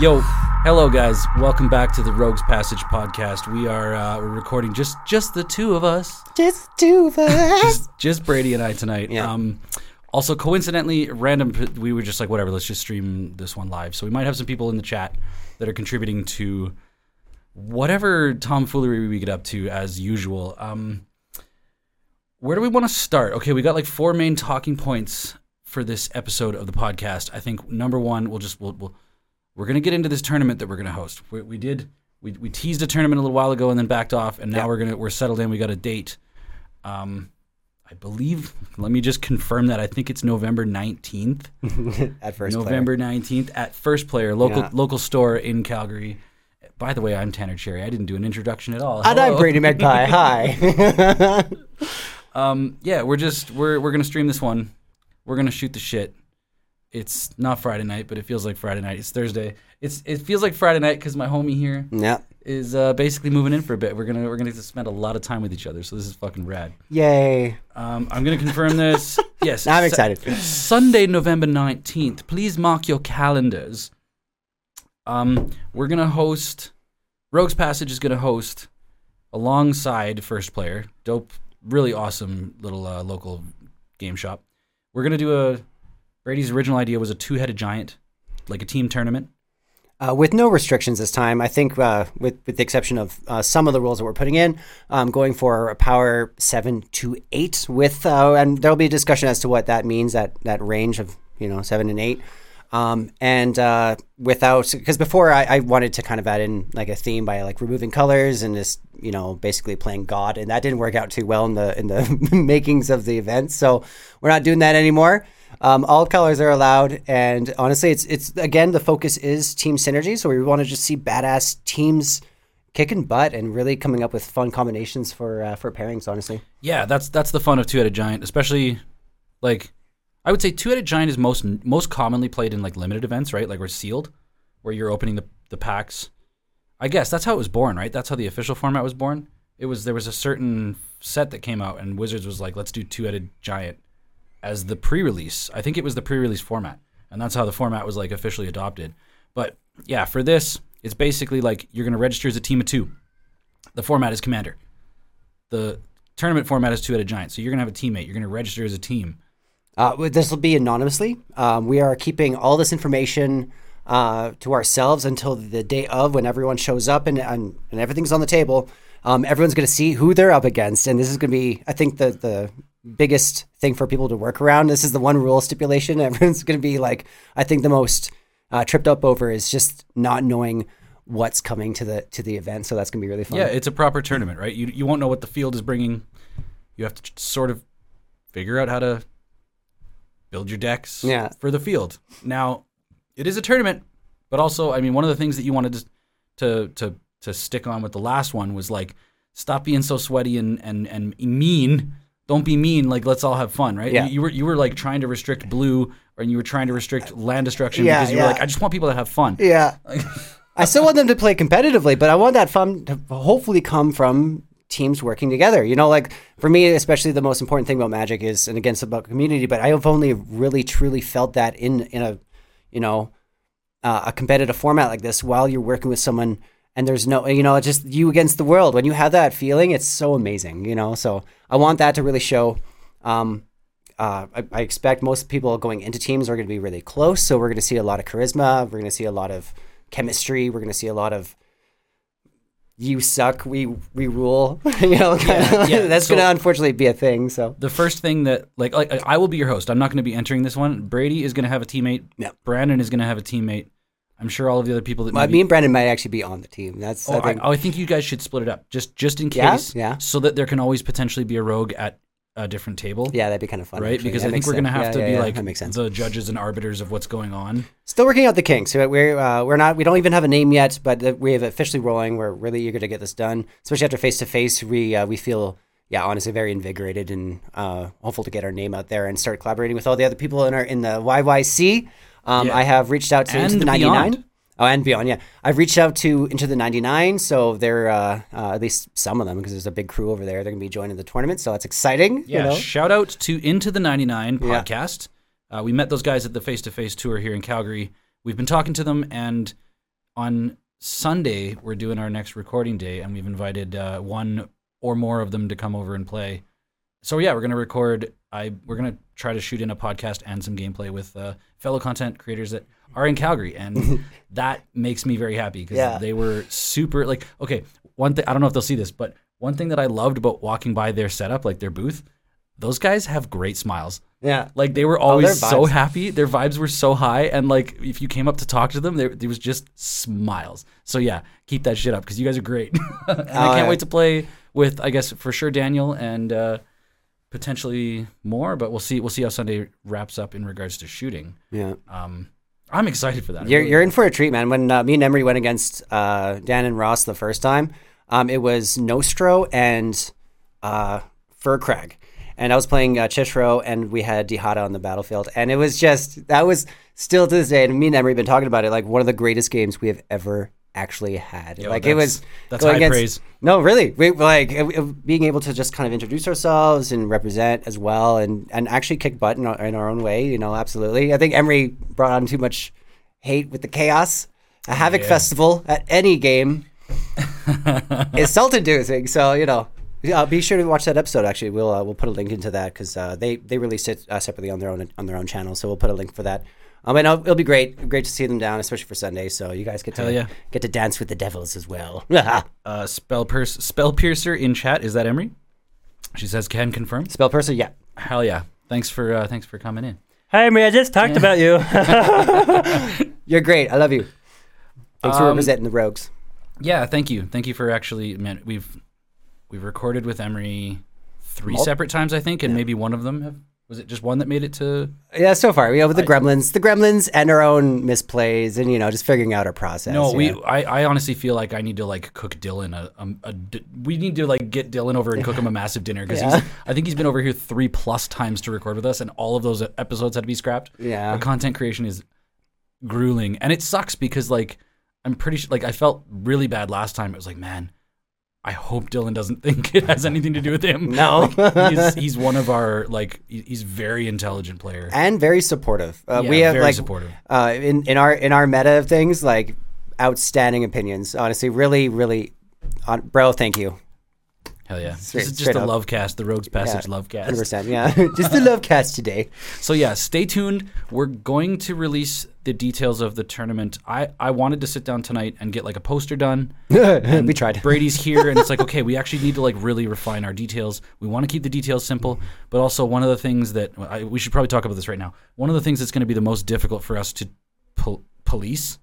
Yo, hello guys. Welcome back to the Rogues Passage podcast. We are uh, we're recording just just the two of us, Just two of us. just, just Brady and I tonight. Yeah. Um, also, coincidentally, random. We were just like, whatever. Let's just stream this one live. So we might have some people in the chat that are contributing to whatever tomfoolery we get up to as usual. Um, where do we want to start? Okay, we got like four main talking points for this episode of the podcast. I think number one, we'll just we'll, we'll we're gonna get into this tournament that we're gonna host. We, we did we, we teased a tournament a little while ago and then backed off, and now Yeah. we're gonna we're settled in. We got a date. Um, I believe. Let me just confirm that. I think it's November nineteenth. At first, November nineteenth at First Player, local Yeah. local store in Calgary. By the way, I'm Tanner Cherry. I didn't do an introduction at all. And I'm Brady Magpie. Hi. Um, yeah, we're just we're we're gonna stream this one. We're gonna shoot the shit. It's not Friday night, but it feels like Friday night. It's Thursday. It's it feels like Friday night because my homie here yeah. is uh, basically moving in for a bit. We're gonna we're gonna get to spend a lot of time with each other. So this is fucking rad. Yay. Um, I'm gonna confirm this. Yes, I'm Su- excited. Sunday, November 19th. Please mark your calendars. Um, we're going to host, Rogues Passage is going to host alongside First Player. Dope, really awesome little uh, local game shop. We're going to do a, Brady's original idea was a two headed giant, like a team tournament. Uh, with no restrictions this time, I think, uh, with with the exception of uh, some of the rules that we're putting in, um, going for a power seven to eight with, uh, and there'll be a discussion as to what that means that that range of you know seven and eight, um, and uh, without because before I, I wanted to kind of add in like a theme by like removing colors and just you know basically playing God, and that didn't work out too well in the in the makings of the event, so we're not doing that anymore. Um, all colors are allowed, and honestly, it's it's again the focus is team synergy. So we want to just see badass teams kicking butt and really coming up with fun combinations for uh, for pairings. Honestly, Yeah, that's that's the fun of two headed giant, especially like I would say two headed giant is most most commonly played in like limited events, right? Like we're sealed, where you're opening the the packs. I guess that's how it was born, right? That's how the official format was born. It was there was a certain set that came out, and Wizards was like, let's do two headed giant as the pre-release. I think it was the pre-release format, and that's how the format was like officially adopted. But yeah, for this, it's basically like you're going to register as a team of two. The format is commander. The tournament format is two-headed giant, so you're going to have a teammate. You're going to register as a team. Uh, this will be anonymously. Um, we are keeping all this information uh, to ourselves until the day of when everyone shows up and and, and everything's on the table. Um, everyone's going to see who they're up against, and this is going to be, I think, the the biggest thing for people to work around. This is the one rule stipulation. Everyone's going to be like, I think the most uh, tripped up over is just not knowing what's coming to the to the event. So that's going to be really fun. Yeah, it's a proper tournament, right? You you won't know what the field is bringing. You have to sort of figure out how to build your decks Yeah. for the field. Now, it is a tournament, but also, I mean, one of the things that you wanted to to to, to stick on with the last one was like stop being so sweaty and and and mean. Don't be mean. Like let's all have fun, right? Yeah. You, you were you were like trying to restrict blue, or you were trying to restrict land destruction Yeah, because you were like, I just want people to have fun. Yeah. I still want them to play competitively, but I want that fun to hopefully come from teams working together. You know, like for me, especially the most important thing about Magic is, and again, it's about community, but I have only really truly felt that in, in a, you know, uh, a competitive format like this while you're working with someone and there's no, you know, just you against the world. When you have that feeling, it's so amazing, you know? So I want that to really show. Um, uh, I, I expect most people going into teams are going to be really close. So we're going to see a lot of charisma. We're going to see a lot of chemistry. We're going to see a lot of you suck, we we rule. you know, Yeah, yeah. that's So- going to unfortunately be a thing. So the first thing that like like I will be your host. I'm not going to be entering this one. Brady is going to have a teammate. Yep. Brandon is going to have a teammate. I'm sure all of the other people that well, maybe, me and Brandon might actually be on the team. That's oh, I I, think. Oh, I think you guys should split it up just just in Yeah? case, Yeah. so that there can always potentially be a rogue at a different table, yeah, that'd be kind of fun. right? actually. Because That I think we're going to have Yeah, to yeah, be yeah, like that makes sense. the judges and arbiters of what's going on. Still working out the kinks. We're uh, we're not we don't even have a name yet, but uh, we have officially rolling. We're really eager to get this done, especially after face to face. We uh, we feel yeah honestly very invigorated and uh, hopeful to get our name out there and start collaborating with all the other people in our in the YYC. Um. I have reached out to And the ninety nine. Oh, and beyond, yeah. I've reached out to Into the 99, so they're, uh, uh, at least some of them, because there's a big crew over there. They're going to be joining the tournament, so that's exciting. Yeah, You know? shout out to Into the 99 Yeah. podcast. Uh, we met those guys at the face to face tour here in Calgary. We've been talking to them, and on Sunday we're doing our next recording day, and we've invited uh, one or more of them to come over and play. So yeah, we're gonna record. I we're gonna try to shoot in a podcast and some gameplay with uh, fellow content creators that are in Calgary, and that makes me very happy because Yeah. they were super. Like, okay, one thing I don't know if they'll see this, but one thing that I loved about walking by their setup, like their booth, those guys have great smiles. Yeah. Like they were Oh, always so happy. Their vibes were so high, and like if you came up to talk to them, there, there was just smiles. So yeah, keep that shit up because you guys are great. and I can't yeah. wait to play with, I guess for sure Daniel and uh, potentially more, but we'll see. We'll see how Sunday wraps up in regards to shooting. Yeah. Um, I'm excited for that. You're, really- you're in for a treat, man. When uh, me and Emery went against uh, Dan and Ross the first time, um, it was Nostro and uh, Fur Crag. And I was playing uh, Chishiro, and we had Dihada on the battlefield. And it was just, that was still to this day, and me and Emery have been talking about it, like one of the greatest games we have ever actually had. like it was. that's high praise. No, really. We, like it- it- being able to just kind of introduce ourselves and represent as well, and, and actually kick butt in our, in our own way. You know, absolutely. I think Emery brought on too much hate with the chaos. A Havoc Yeah. Festival at any game is salt-inducing. So you know, uh, be sure to watch that episode. Actually, we'll uh, we'll put a link into that because uh, they they released it uh, separately on their own on their own channel. So we'll put a link for that. Um, and it'll, it'll be great, great to see them down, especially for Sunday. So you guys get to Hell yeah. get to dance with the devils as well. uh, spell pierce, spell piercer in chat. Is that Emery? She says can confirm. Spell piercer, yeah. Hell yeah! Thanks for uh, thanks for coming in. Hi, Emery. I just talked about you. You're great. I love you. Thanks for Um, representing the rogues. Yeah, thank you. Thank you for actually. Man, we've we've recorded with Emery three Mul- separate times, I think, and maybe one of them have, was it just one that made it to. Yeah, so far we have the gremlins, the gremlins, and our own misplays, and you know, just figuring out our process. No, we. I, I honestly feel like I need to like cook Dylan a, a d- We need to like get Dylan over and cook him a massive dinner because Yeah. I think he's been over here three plus times to record with us, and all of those episodes had to be scrapped. Yeah. our content creation is grueling, and it sucks because like I'm pretty sure like I felt really bad last time. It was like, man, I hope Dylan doesn't think it has anything to do with him. No. he's, he's one of our like he's very intelligent player. and very supportive. Uh, Yeah, we have very like supportive. Uh, in in our in our meta of things, like outstanding opinions. Honestly, really, really, on, bro. Thank you. Hell yeah! Straight- this is just a up. love cast, the Rogues Passage Yeah, love cast. Hundred percent. Yeah, just the love cast today. So yeah, stay tuned. We're going to release the details of the tournament. I, I wanted to sit down tonight and get like a poster done. we tried. Brady's here, and it's like, okay, we actually need to like really refine our details. We want to keep the details simple, but also one of the things that I, we should probably talk about this right now. One of the things that's going to be the most difficult for us to pol- police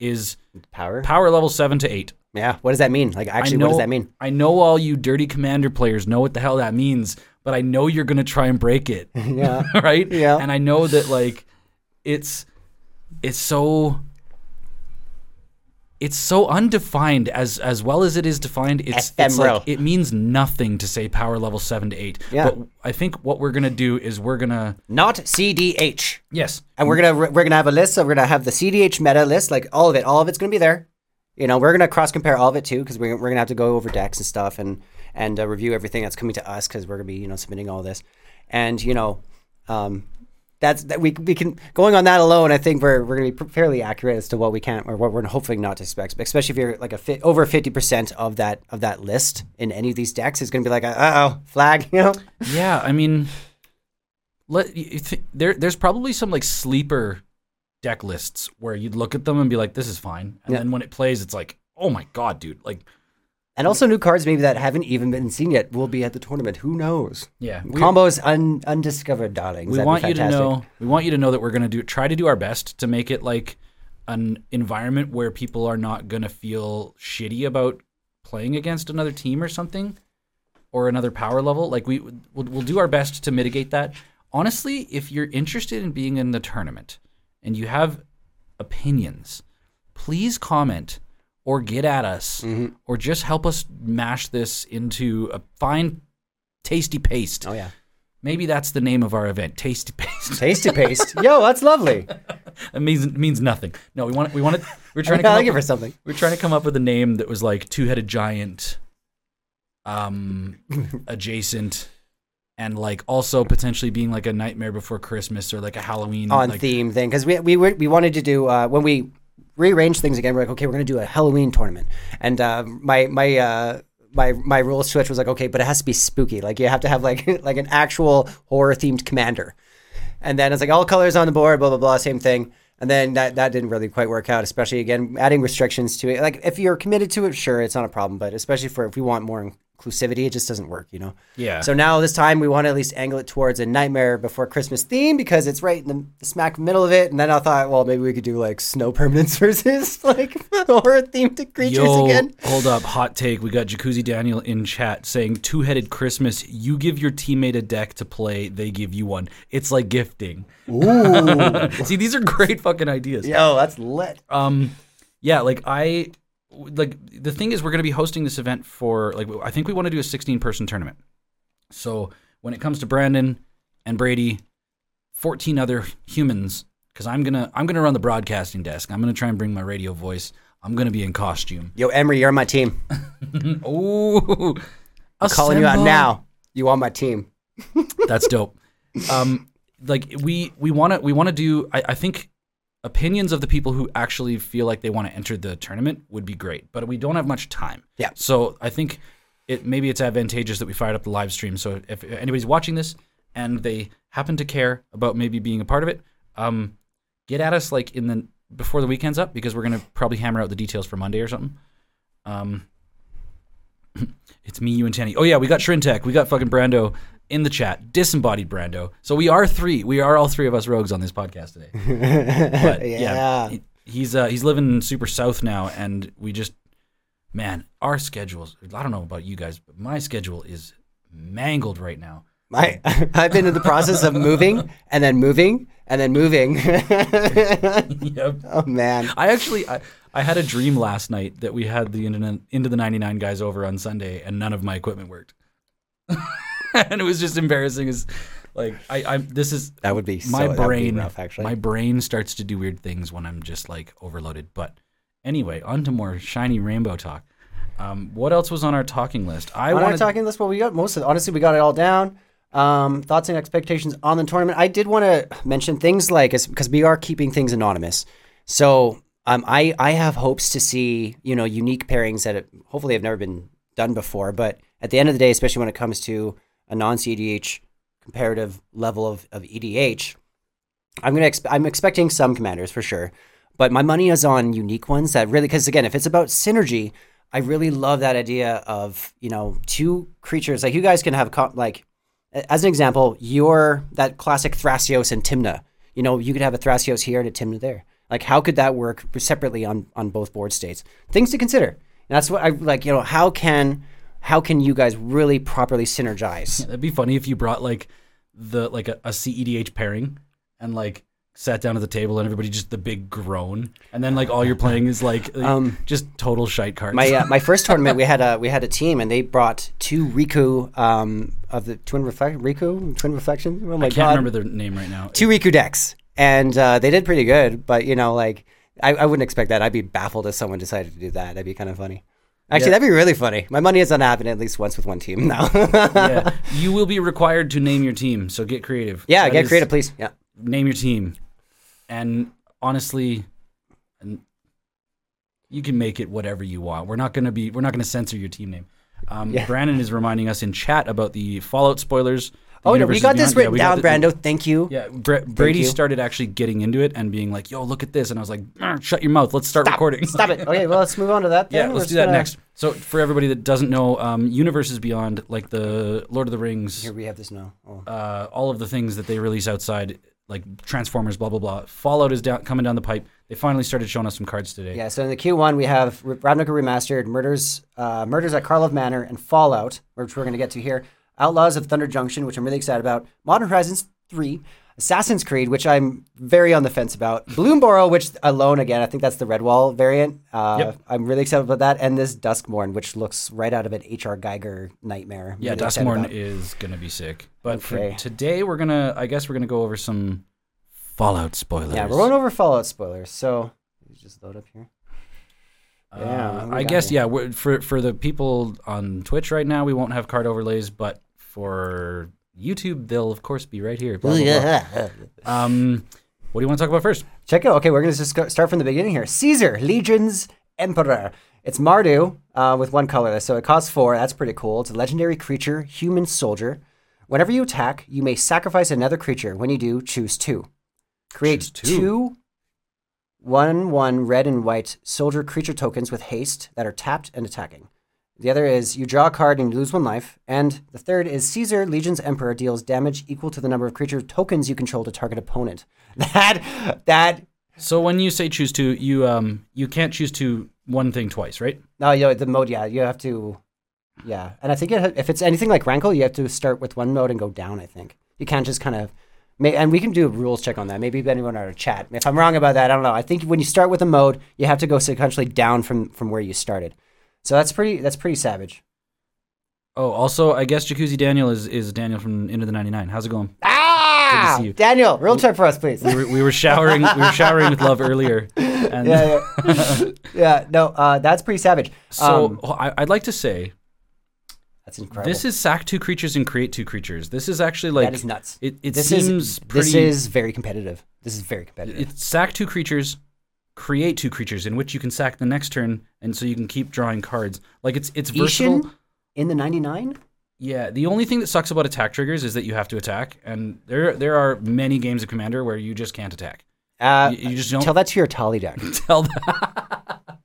is Power. power level seven to eight. Yeah. What does that mean? Like, actually, know, what does that mean? I know all you dirty commander players know what the hell that means, but I know you're going to try and break it. Yeah. right? Yeah. And I know that like it's it's so it's so undefined as as well as it is defined. It's, it's like it means nothing to say power level seven to eight. Yeah. But I think what we're gonna do is we're gonna Not CDH. yes And we're gonna we're gonna have a list. So we're gonna have the CDH meta list, like all of it. All of it's gonna be there. You know, we're gonna cross compare all of it too, because we're, we're gonna have to go over decks and stuff and and uh, review everything that's coming to us, because we're gonna be you know submitting all this, and you know, um, that's that we we can going on that alone. I think we're we're gonna be fairly accurate as to what we can or what we're hoping not to expect, especially if you're like a fit, over fifty percent of that of that list in any of these decks is gonna be like, uh oh, flag, you know. yeah. I mean, let th- there there's probably some like sleeper deck lists where you'd look at them and be like, this is fine, and Yeah. then when it plays, it's like, oh my god, dude, like And also new cards maybe that haven't even been seen yet will be at the tournament. Who knows? yeah. we- Combos un, undiscovered, darlings. we That'd want you to know we want you to know that we're going to do try to do our best to make it like an environment where people are not going to feel shitty about playing against another team or something or another power level like we we'll, we'll do our best to mitigate that honestly if you're interested in being in the tournament and you have opinions please comment or get at us Mm-hmm. or just help us mash this into a fine tasty paste Oh yeah, Maybe that's the name of our event, Tasty Paste. tasty paste. Yo, that's lovely. it means it means nothing. No, we want we want it. We're trying to come up for something. we're trying to come up with a name that was like two headed giant, um, adjacent, and like also potentially being like a Nightmare Before Christmas or like a Halloween on like, theme thing because we we were, we wanted to do uh, when we rearranged things again. We're like, okay, we're gonna do a Halloween tournament, and uh, my my. Uh, my my rule switch was like okay, but it has to be spooky. Like you have to have like like an actual horror themed commander. And then it's like all colors on the board, blah blah blah, same thing. And then that that didn't really quite work out, especially again adding restrictions to it. Like if you're committed to it, sure, it's not a problem. But especially for if we want more inclusivity, it just doesn't work, you know. Yeah. So now this time we want to at least angle it towards a Nightmare Before Christmas theme because it's right in the, smack middle of it. And then I thought, well, maybe we could do like snow permanents versus like horror themed creatures Yo, again. hold up, hot take. We got Jacuzzi Daniel in chat saying two headed Christmas. You give your teammate a deck to play, they give you one. It's like gifting. Ooh, See, these are great fucking ideas. yo, that's lit. Um, yeah, like I, like the thing is, we're going to be hosting this event for like I think we want to do a 16 person tournament. So when it comes to Brandon and Brady, 14 other humans, because I'm gonna I'm gonna run the broadcasting desk. I'm gonna try and bring my radio voice. I'm gonna be in costume. Yo, Emery, you're on my team. Ooh, I'm calling you out now. You on my team? That's dope. Um, like we we want to we want to do. I, I think opinions of the people who actually feel like they want to enter the tournament would be great, but we don't have much time. Yeah. So I think it maybe it's advantageous that we fired up the live stream. So if anybody's watching this and they happen to care about maybe being a part of it, um, get at us like in the before the weekend's up because we're gonna probably hammer out the details for Monday or something. Um, it's me, you, and Tanny. Oh yeah, we got Shrintek, we got fucking Brando in the chat, disembodied Brando. So we are three. We are all three of us rogues on this podcast today. But yeah, Yeah. he- he's uh, he's living super south now, and we just man, our schedules. I don't know about you guys, but my schedule is mangled right now. My, I've been in the process of moving and then moving and then moving. yep. oh man. I actually I, I had a dream last night that we had the internet into the 99 guys over on Sunday and none of my equipment worked. and it was just embarrassing as like I I this is That would be my that would be brain rough, actually. my brain starts to do weird things when I'm just like overloaded. But anyway, on to more shiny rainbow talk. Um, what else was on our talking list? I on our talking list, well, we got most of. It. Honestly, we got it all down. Um, thoughts and expectations on the tournament. I did want to mention things like because we are keeping things anonymous. So um, I I have hopes to see you know unique pairings that have, hopefully have never been done before. But at the end of the day, especially when it comes to a non CDH comparative level of, of EDH, I'm gonna exp- I'm expecting some commanders for sure, but my money is on unique ones that really because again, if it's about synergy, I really love that idea of you know two creatures like you guys can have co- like as an example, your that classic Thrasios and Tymna. You know, you could have a Thrasios here and a Tymna there. Like, how could that work separately on on both board states? Things to consider. And that's what I like. You know, how can how can you guys really properly synergize? That'd be funny if you brought like the like a, a CEDH pairing and like sat down at the table and everybody just the big groan and then like all you're playing is like Um, just total shite cards. My uh, my first tournament, we had a we had a team, and they brought two Riku um, of the Twin Reflect Riku Twin Reflection. Oh my I can't god, remember their name right now. two Riku decks, and uh, they did pretty good. But you know, like I, I wouldn't expect that. I'd be baffled if someone decided to do that. That'd be kind of funny. Actually, Yeah. that'd be really funny. My money is on happening at least once with one team now. yeah, you will be required to name your team. So get creative. yeah, That get creative, please. Yeah. Name your team, and honestly, you can make it whatever you want. We're not gonna be. We're not gonna censor your team name. Um, Yeah. Brandon is reminding us in chat about the Fallout spoilers. Oh, no, we got this yeah, written we down, the- Brando. Thank you. Yeah, Bra- Brady you. started actually getting into it and being like, "Yo, look at this," and I was like, "Shut your mouth. Let's start Stop, recording." Stop it. Okay, well, let's move on to that. yeah, let's We're do that gonna- next. So, for everybody that doesn't know, um, Universes Beyond, like the Lord of the Rings, Here we have this now. Oh. uh, all of the things that they release outside, like Transformers, blah blah blah. Fallout is down, coming down the pipe. They finally started showing us some cards today. Yeah, so in the Q1 we have R- Ravnica Remastered, Murders, uh, Murders at Karlov Manor, and Fallout, which we're going to get to here. Outlaws of Thunder Junction, which I'm really excited about. Modern Horizons 3, Assassin's Creed, which I'm very on the fence about. Bloomburrow, which alone, again, I think that's the Redwall variant. Uh, Yep. I'm really excited about that. And this Duskmourn, which looks right out of an H.R. Giger nightmare. I'm Yeah, really Duskmourn is gonna be sick. But Okay. for today, we're gonna, I guess, we're gonna go over some Fallout spoilers. Yeah, we're going over Fallout spoilers. So, let me just load up here. Uh, Yeah, we I guess here? yeah. We're, for for the people on Twitch right now, we won't have card overlays, but for YouTube, they'll of course be right here. Blah, blah, blah. Um, What do you want to talk about first? Check it out. Okay, we're going to just start from the beginning here. Caesar, Legion's Emperor. It's Mardu uh, with one color, so it costs four. That's pretty cool. It's a legendary creature, human soldier. Whenever you attack, you may sacrifice another creature. When you do, choose two. Create Choose two. two one one red and white soldier creature tokens with haste that are tapped and attacking. The other is you draw a card and you lose one life. And the third is Caesar, Legion's Emperor, deals damage equal to the number of creature tokens you control to target opponent. That that So when you say choose two, you um you can't choose to one thing twice, right? no, you know, the mode. Yeah, you have to. Yeah, and I think it, if it's anything like Rankle, you have to start with one mode and go down. I think you can't just kind of. May, and we can do a rules check on that. Maybe anyone in our chat. If I'm wrong about that, I don't know. I think when you start with a mode, you have to go sequentially down from from where you started. So that's pretty. That's pretty savage. Oh, also, I guess Jacuzzi Daniel is, is Daniel from Into the 99. How's it going? Ah, see you. Daniel, real check for us, please. We were, we were showering we were showering with love earlier. And yeah, yeah, yeah. No, uh, that's pretty savage. so Um, I, I'd like to say that's incredible. this is sack two creatures and create two creatures. This is actually like that is nuts. It, it this seems is pretty. this is very competitive. This is very competitive. it's sack two creatures, create two creatures in which you can sack the next turn, and so you can keep drawing cards. Like it's it's versatile. Isshin in the 99? Yeah, the only thing that sucks about attack triggers is that you have to attack, and there there are many games of Commander where you just can't attack. Uh, You, you just don't tell that to your Tali deck. tell that.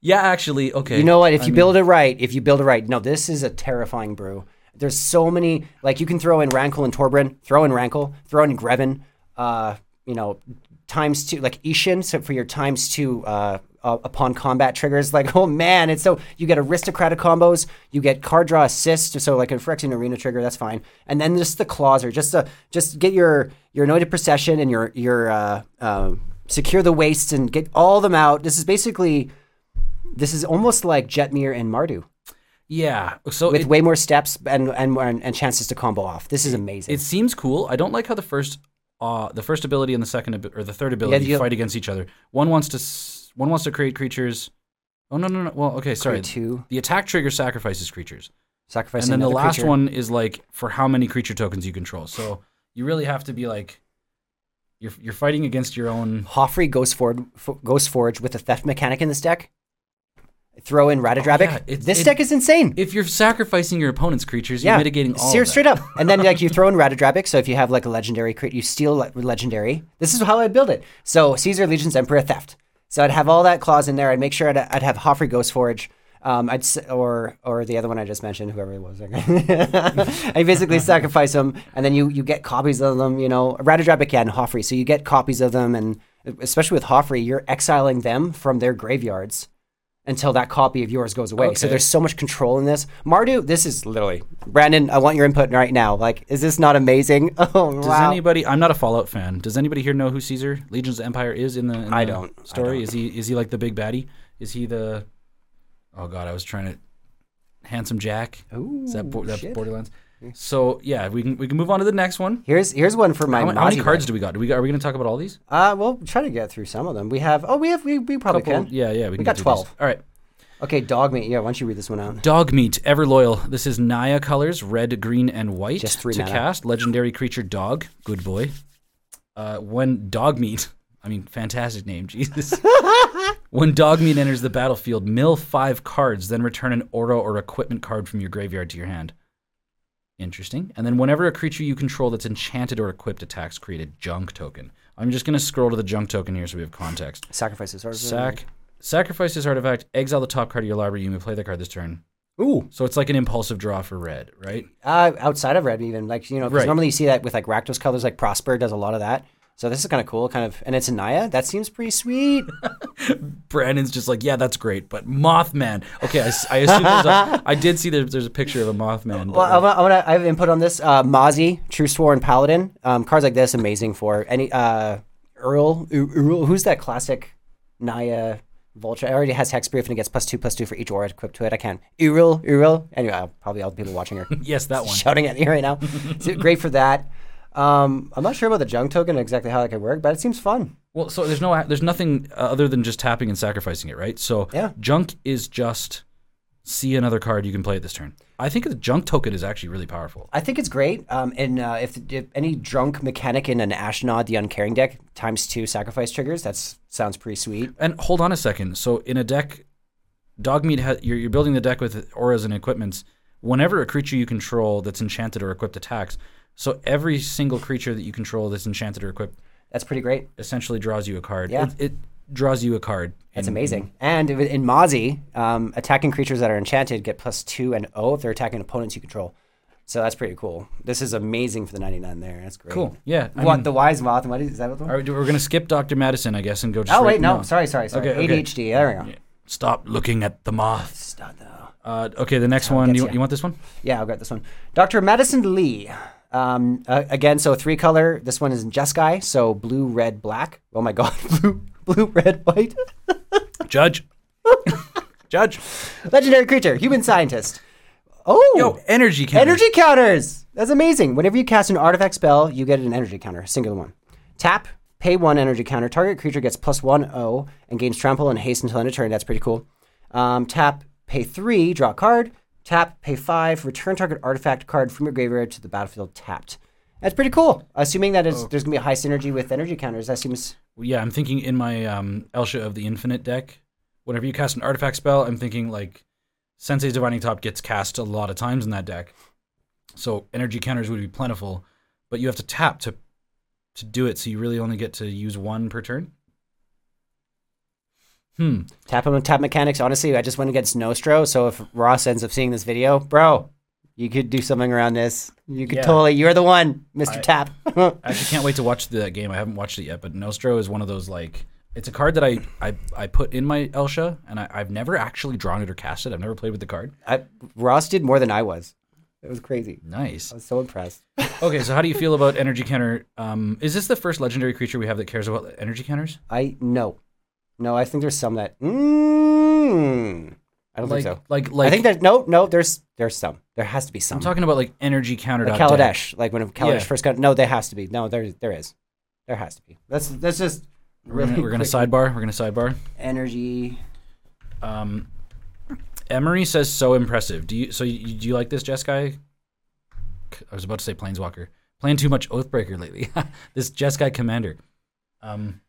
yeah, actually, okay. You know what? If I you mean, build it right, if you build it right, no, this is a terrifying brew. There's so many, like you can throw in Rankle and Torbran, throw in Rankle, throw in Grevin, uh, you know, times two, like Isshin, so for your times two uh, uh, upon combat triggers. Like, oh man, it's so you get aristocratic combos, you get card draw assist, so like a Phyrexian Arena trigger, that's fine, and then just the claws are just to just get your your anointed procession and your your uh, uh, secure the wastes and get all them out. This is basically this is almost like Jetmir and Mardu yeah. So with it, way more steps and, and and and chances to combo off. This is amazing. it seems cool. I don't like how the first uh the first ability and the second abi- or the third ability you- fight against each other. One wants to s- one wants to create creatures. Oh no no no. Well, okay, sorry. Create two The attack trigger sacrifices creatures. sacrificing and then the last creature. one is like for how many creature tokens you control. So you really have to be like you're you're fighting against your own Hofri Ghostforge, Ghost Forge with a theft mechanic in this deck. Throw in Ratadrabik. yeah, it's- this it- deck is insane. if you're sacrificing your opponent's creatures, you're yeah, mitigating all that. straight up. And then like you throw in Ratadrabik. So if you have like a legendary crit, you steal le- legendary. This is how I'd build it. So Caesar Legion's Emperor Theft. So I'd have all that clause in there. I'd make sure I'd, I'd have Hofri Ghostforge. Um, I'd or or the other one I just mentioned, whoever it was. I basically sacrifice them, and then you you get copies of them. You know, Ratadrabik and Hofri. So you get copies of them, and especially with Hofri, you're exiling them from their graveyards until that copy of yours goes away. So there's so much control in this. Mardu, this is literally Brandon. I want your input right now. Like, is this not amazing? Oh Does wow! anybody? I'm not a Fallout fan. Does anybody here know who Caesar Legions of Empire is in the? In I the don't. I Story don't. is he? Is he like the big baddie? Is he the? Oh God, I was trying to. Handsome Jack. Ooh, Is that, bo- that. Borderlands? So yeah, we can we can move on to the next one. Here's here's one for my. How, many- how many cards do we got? Do we got? Are we going to talk about all these? Uh, we'll try to get through some of them. We have. Oh, we have. We, we probably Couple- can. yeah, yeah. We, can got through these. 12. All right. Okay, dog meat. Yeah, why don't you read this one out? Dog meat, ever loyal. This is Naya colors, red, green, and white. Just three to mana. cast. Legendary creature dog. Good boy. Uh, when dog meat, I mean, fantastic name, Jesus. when dog meat enters the battlefield, mill five cards, then return an aura or equipment card from your graveyard to your hand. Interesting. And then whenever a creature you control that's enchanted or equipped attacks, create a junk token. I'm just going to scroll to the junk token here so we have context. Sacrifices. Or Sack. Sacrifice this artifact, exile the top card of your library. You may play that card this turn. Ooh. So it's like an impulsive draw for red, right? Uh, outside of red, even like you know, because Right. normally you see that with like Rakdos colors, like Prosper does a lot of that. So this is kind of cool, kind of, and it's a Naya. That seems pretty sweet. Brandon's just like, yeah, that's great, but Mothman. Okay, I assume there's a, I did see there, there's a picture of a Mothman. Well, I want, I, want to, I have input on this. Uh, Mozzie, True Sworn Paladin. Um, cards like this, amazing for any uh, Earl. U- Earl. Who's that classic Naya Voltron? It already has Hexproof and it gets plus two, plus two for each aura equipped to it. I can't. Uriel, Uriel. Anyway, I'll- probably all the people watching are yes, that one. shouting at me right now. Great for that. Um, I'm not sure about the junk token and exactly how that could work, but it seems fun. Well, so there's no, there's nothing uh, other than just tapping and sacrificing it, right? So Yeah. junk is just see another card you can play at this turn. I think the junk token is actually really powerful. I think it's great. Um, and uh, if, if any drunk mechanic in an Ashnod, the uncaring deck, times two sacrifice triggers, that sounds pretty sweet. And hold on a second. So in a deck, Dogmeat ha- you're, you're building the deck with auras and equipments. Whenever a creature you control that's enchanted or equipped attacks, so every single creature that you control that's enchanted or equipped That's pretty great. essentially draws you a card. Yeah. It, it draws you a card. That's in- amazing. And in- in Mozzie, um, attacking creatures that are enchanted get plus two and O if they're attacking opponents you control. So that's pretty cool. This is amazing for the 99 there. That's great. Cool. Yeah. I what, mean, the Wise Moth? What is, is that what the one? all right, we're going to skip Dr. Madison, I guess, and go just Oh, straight- wait, no. Sorry, sorry, sorry. Okay, okay. ADHD. There we go. Stop looking at the moth. Stop, though. Uh, okay, the next one. gets You, ya. you want this one? Yeah, I've got this one. Dr. Madison Li. Um, uh, again, so three color. This one is in Jeskai, so blue, red, black. Oh my god, blue, blue, red, white. Judge. Judge. Legendary creature, human scientist. Oh, Yo, energy counters. energy counters. That's amazing. Whenever you cast an artifact spell, you get an energy counter, a singular one. Tap, pay one energy counter. Target creature gets plus one O and gains trample and haste until end of turn. That's pretty cool. Um, tap, pay three, draw a card. Tap, pay five, return target artifact card from your graveyard to the battlefield tapped. That's pretty cool. Assuming that it's, there's gonna be a high synergy with energy counters, that seems Yeah, I'm thinking in my um, Elsha of the Infinite deck, whenever you cast an artifact spell, I'm thinking like Sensei's Divining Top gets cast a lot of times in that deck. So energy counters would be plentiful, but you have to tap to to do it, so you really only get to use one per turn. Hmm. tap on tap mechanics. Honestly, I just went against Nostro. So if Ross ends up seeing this video, bro, you could do something around this. You could Yeah. totally. You're the one, Mister Tap. I actually can't wait to watch the game. I haven't watched it yet, but Nostro is one of those like it's a card that I I, I put in my Elsha, and I, I've never actually drawn it or cast it. I've never played with the card. I, Ross did more than I was. It was crazy. Nice. I was so impressed. Okay, so how do you feel about energy counter? Um, is this the first legendary creature we have that cares about energy counters? I no, no. I think there's some that. Mm, I don't like, think so. like, like. I think there's no, no. There's there's some. There has to be some. I'm talking about like energy counter. like. Kaladesh. Like when Kaladesh Yeah. first got. No, there has to be. No, there there is. There has to be. That's that's just We're really. gonna, we're gonna sidebar. We're gonna sidebar. energy. Um, Emery says so impressive. Do you so you, do you like this Jeskai? I was about to say Planeswalker. Playing too much Oathbreaker lately. this Jeskai commander. Um,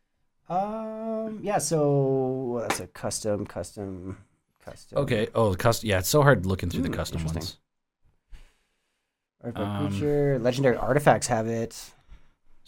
Um. Yeah. So that's a custom, custom, custom. okay. Oh, the custom. Yeah, it's so hard looking through the Hmm, custom ones. Artifact Um, creature. Legendary artifacts have it.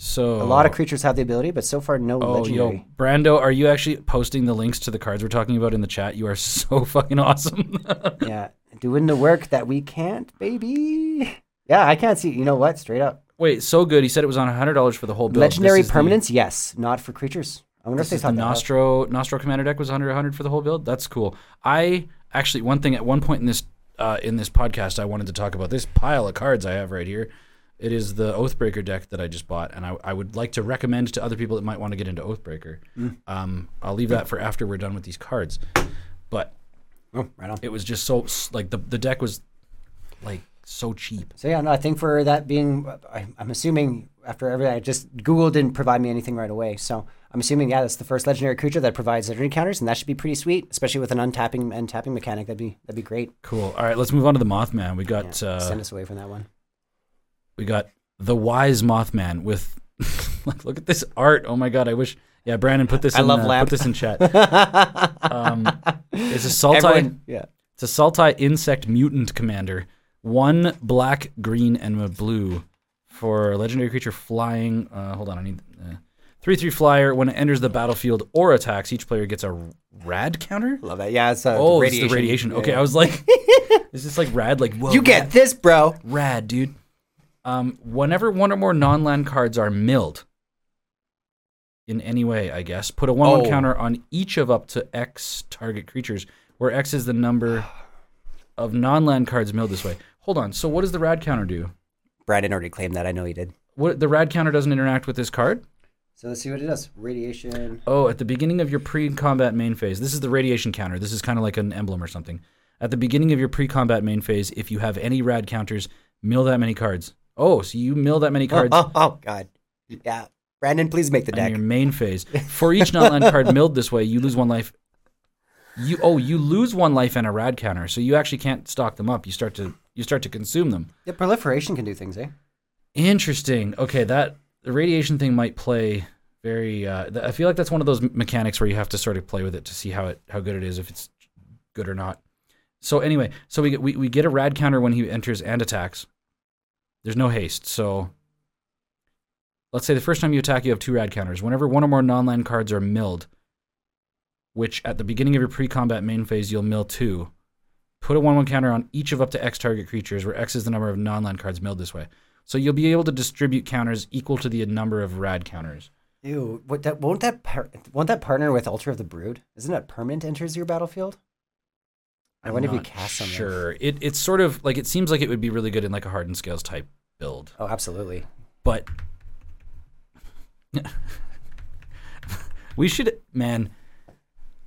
So A lot of creatures have the ability, but so far no Oh, legendary. yo, Brando, are you actually posting the links to the cards we're talking about in the chat? You are so fucking awesome. yeah, doing the work that we can't, baby. Yeah, I can't see. You know what? Straight up. Wait, so good. He said it was on hundred dollars for the whole build. Legendary is the- permanence, yes, not for creatures. I wonder This they is the thought that. out. Nostro Nostro Commander deck was under 100 for the whole build. That's cool. I actually one thing at one point in this uh, in this podcast I wanted to talk about this pile of cards I have right here. It is the Oathbreaker deck that I just bought, and I, I would like to recommend to other people that might want to get into Oathbreaker. Mm. Um, I'll leave that for after we're done with these cards. But Oh, right on. it was just so like the the deck was like so cheap. So yeah, no, I think for that being, I, I'm assuming after everything, I just Google didn't provide me anything right away. So I'm assuming, yeah, that's the first legendary creature that provides legendary counters, and that should be pretty sweet, especially with an untapping and tapping mechanic. That'd be that'd be great. Cool. All right, let's move on to the Mothman. We got Yeah, uh, send us away from that one. we got the wise Mothman with like look at this art. Oh my god, I wish yeah, Brandon put this I in love uh, put this in chat. um, it's a Sultai Everyone, yeah. it's a Sultai insect mutant commander. One black, green, and a blue for a legendary creature flying. Uh, hold on, I need uh, three three flyer. When it enters the battlefield or attacks, each player gets a rad counter. Love that. Yeah, it's uh, Oh, the it's radiation. the radiation. Yeah, Okay, yeah. I was like, is this like rad? Like whoa, you rad. get this, bro. Rad, dude. Um, whenever one or more non-land cards are milled in any way, I guess, put a one-one Oh. counter on each of up to X target creatures, where X is the number of non-land cards milled this way. Hold on. So what does the rad counter do? Brandon already claimed that. I know he did. What the rad counter doesn't interact with this card? So let's see what it does. Radiation. Oh, at the beginning of your pre-combat main phase, this is the radiation counter. This is kind of like an emblem or something. At the beginning of your pre-combat main phase, if you have any rad counters, mill that many cards. Oh, so you mill that many Oh, cards oh, oh, God. Yeah. Brandon, please make the on deck. your main phase. For each non-land card milled this way, you lose one life. You oh, you lose one life and a rad counter, so you actually can't stock them up. You start to you start to consume them. Yeah, proliferation can do things, eh? Interesting. Okay, that the radiation thing might play very. Uh, th- I feel like that's one of those mechanics where you have to sort of play with it to see how it how good it is, if it's good or not. So anyway, so we get, we we get a rad counter when he enters and attacks. There's no haste, so let's say the first time you attack, you have two rad counters. Whenever one or more non-land cards are milled, which at the beginning of your pre-combat main phase you'll mill two, put a one-one counter on each of up to X target creatures, where X is the number of non-land cards milled this way. So you'll be able to distribute counters equal to the number of rad counters. Ew, what that won't that par- won't that partner with Altar of the Brood? Isn't that permanent enters your battlefield? I I'm wonder if you cast something. Sure, it it's sort of like it seems like it would be really good in like a hardened scales type build, Oh, absolutely. but we should man.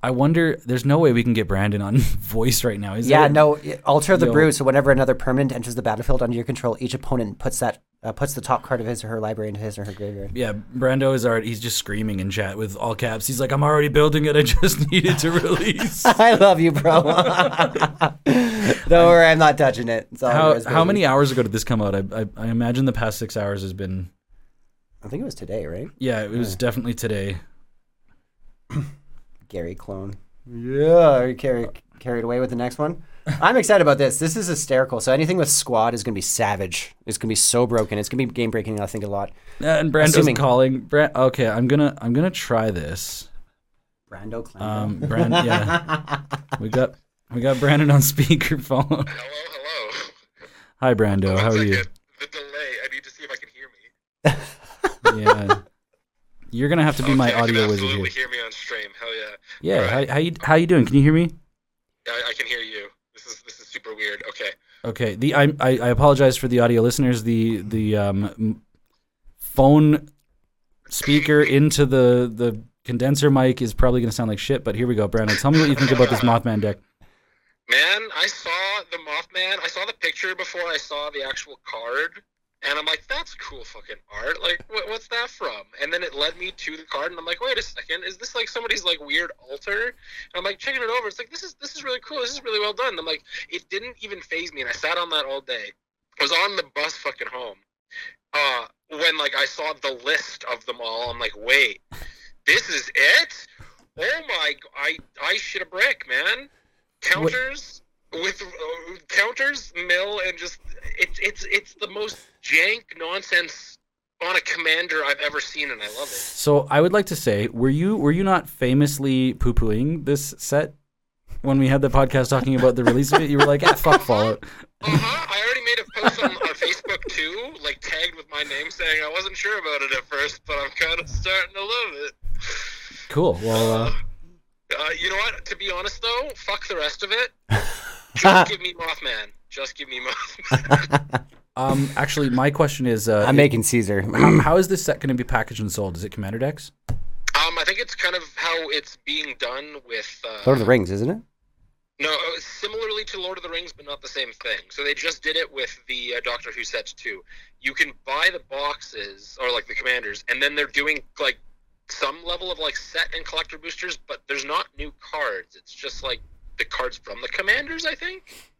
I wonder. There's no way we can get Brandon on voice right now. Is yeah, no, Altar of the Yo. Brood. So whenever another permanent enters the battlefield under your control, each opponent puts that uh, puts the top card of his or her library into his or her graveyard. Yeah, Brando is already. He's just screaming in chat with all caps. He's like, "I'm already building it. I just needed to release." I love you, bro. Don't worry, I'm not touching it. How many hours ago did this come out? I, I I imagine the past six hours has been. I think it was today, right? Yeah, it was definitely today. Gary clone. Yeah, are you carried carried away with the next one? I'm excited about this. This is hysterical. So anything with squad is going to be savage. It's going to be so broken. It's going to be game breaking. I think a lot. Uh, and Brando's Assuming- calling. Bra- okay, I'm gonna I'm gonna try this. Brando clan. Um, Brand, yeah, we got we got Brandon on speakerphone. Hello, hello. Hi, Brando. One How are you? second. The delay. I need to see if I can hear me. Yeah, you're gonna have to be my Okay, I audio wizard absolutely here. hear me on stream. Hell yeah. Yeah, Alright. how, how you how you doing? Can you hear me? I, I can hear you. This is this is super weird. Okay. Okay. The I, I I apologize for the audio listeners. The the um phone speaker into the the condenser mic is probably gonna sound like shit. But here we go, Brandon. Tell me what you think about this Mothman deck. Man, I saw the Mothman. I saw the picture before I saw the actual card, and I'm like, "That's cool fucking art. Like, what, what's that from?" And then it led me to the card, and I'm like, "Wait a second, is this like somebody's like weird altar?" And I'm like checking it over. It's like this is this is really cool. This is really well done. And I'm like, it didn't even phase me, and I sat on that all day. I was on the bus fucking home. Uh, when like I saw the list of them all, I'm like, "Wait, this is it." Oh my! I I shit a brick, man counters with uh, counters mill and just it's it's it's the most jank nonsense on a commander I've ever seen, and I love it. So I would like to say, were you were you not famously poo pooing this set when we had the podcast talking about the release of it? You were like, ah, fuck Fallout. Uh-huh. I already made a post on, on Facebook too, like tagged with my name, saying I wasn't sure about it at first, but I'm kind of starting to love it. Cool. Well, uh, Uh, you know what? To be honest, though, fuck the rest of it. Just give me Mothman. Just give me Mothman. um, actually, my question is, uh, I'm making Caesar. how, how is this set going to be packaged and sold? Is it Commander decks? Um, I think it's kind of how it's being done with. Uh, Lord of the Rings, isn't it? No, uh, similarly to Lord of the Rings, but not the same thing. So they just did it with the uh, Doctor Who sets too. You can buy the boxes or like the commanders, and then they're doing like some level of like set and collector boosters, but there's not new cards. It's just like the cards from the commanders. I think.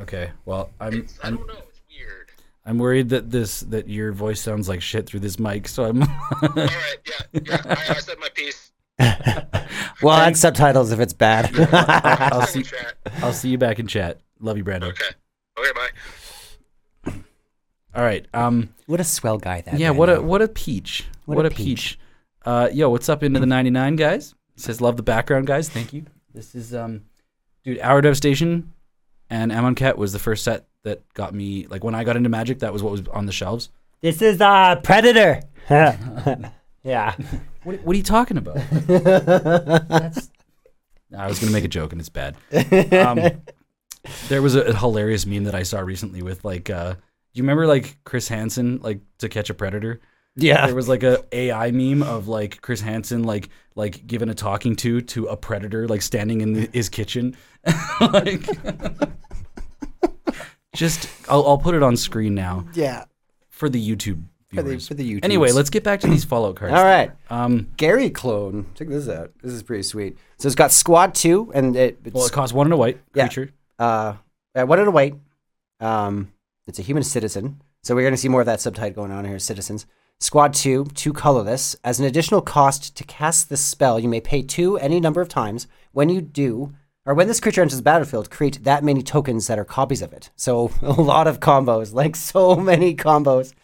Okay. Well, I'm It's, I I'm don't know. It's weird. I'm worried that this that your voice sounds like shit through this mic. So I'm. All right, yeah, yeah. I, I said my piece. Well, add subtitles if it's bad. I'll see. Chat. I'll see you back in chat. Love you, Brandon. Okay. Okay. Bye. All right. Um. what a swell guy that. Yeah. man What a what a peach. What What, a a peach. Uh. Yo. What's up into the ninety nine guys? He says love the background guys. Thank you. This is um, dude. Our Devastation and Amonkhet was the first set that got me like when I got into Magic. That was what was on the shelves. This is uh Predator. yeah. What, what are you talking about? That's. I was gonna make a joke and it's bad. Um, there was a, a hilarious meme that I saw recently with like, uh, do you remember like Chris Hansen like to catch a predator? Yeah. There was like a AI meme of like Chris Hansen like like giving a talking to to a predator like standing in the, his kitchen, like. Just, I'll, I'll put it on screen now Yeah. for the YouTube For the, viewers. for the YouTube. anyway, let's get back to these Fallout cards. All right. Um, Gary clone. Check this out. This is pretty sweet. So it's got squad two, and it, it's well, it costs one and a white Yeah. creature. uh, uh, one and a white. Um, it's a human citizen. So we're going to see more of that subtype going on here, citizens. Squad 2, two colorless. As an additional cost to cast this spell, you may pay two any number of times. When you do, or when this creature enters the battlefield, create that many tokens that are copies of it. So a lot of combos, like so many combos.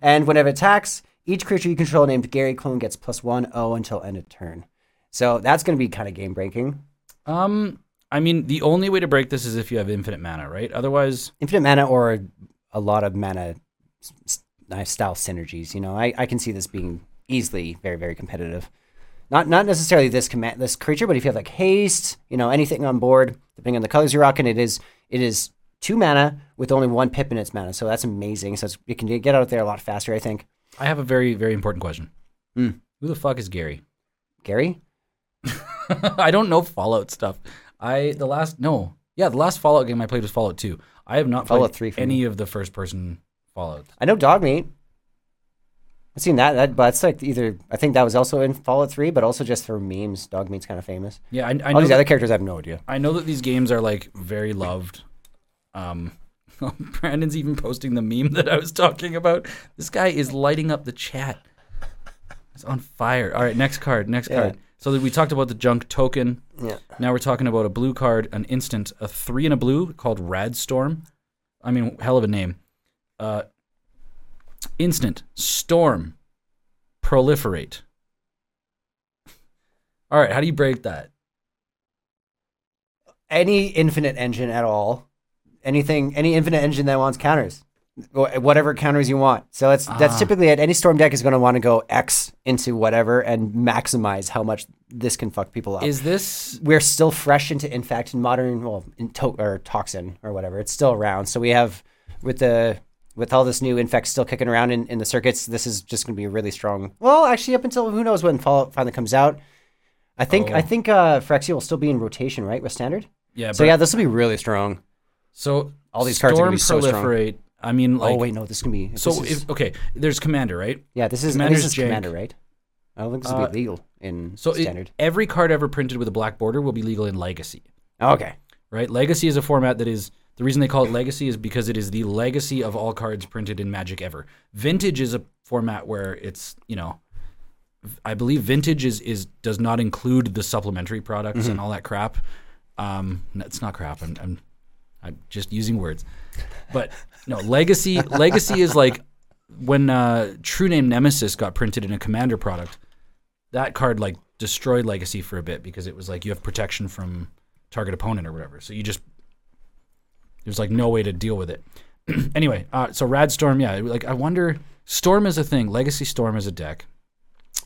And whenever it attacks, each creature you control named Gary Clone gets plus one O until end of turn. So that's going to be kind of game breaking. Um, I mean, the only way to break this is if you have infinite mana, right? Otherwise, Infinite mana or a lot of mana s- style synergies. You know, I, I can see this being easily very, very competitive. Not not necessarily this command this creature, but if you have like haste, you know, anything on board, depending on the colors you're rocking, it is it is two mana with only one pip in its mana. So that's amazing. So it's, it can get out there a lot faster, I think. I have a very, very important question. Hmm. Who the fuck is Gary? Gary? I don't know Fallout stuff. I the last no, yeah, the last Fallout game I played was Fallout Two. I have not Fallout played 3 for any of the first person Fallout. I know Dogmeat. I've seen that, that, but it's like either I think that was also in Fallout 3, but also just for memes. Dogmeat's kind of famous. Yeah, I, I All know. these That, other characters, I have no idea. I know that these games are like very loved. Um, Brandon's even posting the meme that I was talking about. This guy is lighting up the chat. It's on fire. All right, next card. Next Yeah. card. So that we talked about the junk token. Yeah. Now we're talking about a blue card, an instant, a three and a blue called Radstorm. I mean, hell of a name. Uh, instant, storm, proliferate. All right, how do you break that? Any infinite engine at all, anything, any infinite engine that wants counters, Wh- whatever counters you want. So that's that's Ah. typically it. Any storm deck is going to want to go X into whatever and maximize how much this can fuck people up. Is this we're still fresh into infect in modern well in to- or toxin or whatever it's still around so we have with the with all this new infect still kicking around in, in the circuits this is just going to be a really strong well actually up until who knows when fallout finally comes out i think Oh. i think uh phyrexia will still be in rotation right with standard yeah? so yeah this will be really strong So All these cards are gonna storm be so strong. proliferate. I mean, like, oh wait no this can be so is- if okay, there's commander, right? yeah this is Commander's this is jank. commander right i don't think this will Uh, be legal in So it- standard every card ever printed with a black border will be legal in Legacy, okay right? Legacy is a format that is the reason they call it Legacy is because it is the legacy of all cards printed in Magic ever. Vintage is a format where it's you know, I believe Vintage is is does not include the supplementary products Mm-hmm. and all that crap. Um, it's not crap. I'm, I'm I'm just using words, but no, Legacy Legacy is like when uh, True Name Nemesis got printed in a Commander product. That card like destroyed Legacy for a bit because it was like you have protection from target opponent or whatever. So you just there's like no way to deal with it. anyway, uh, so Radstorm, yeah, like I wonder. Storm is a thing. Legacy Storm is a deck.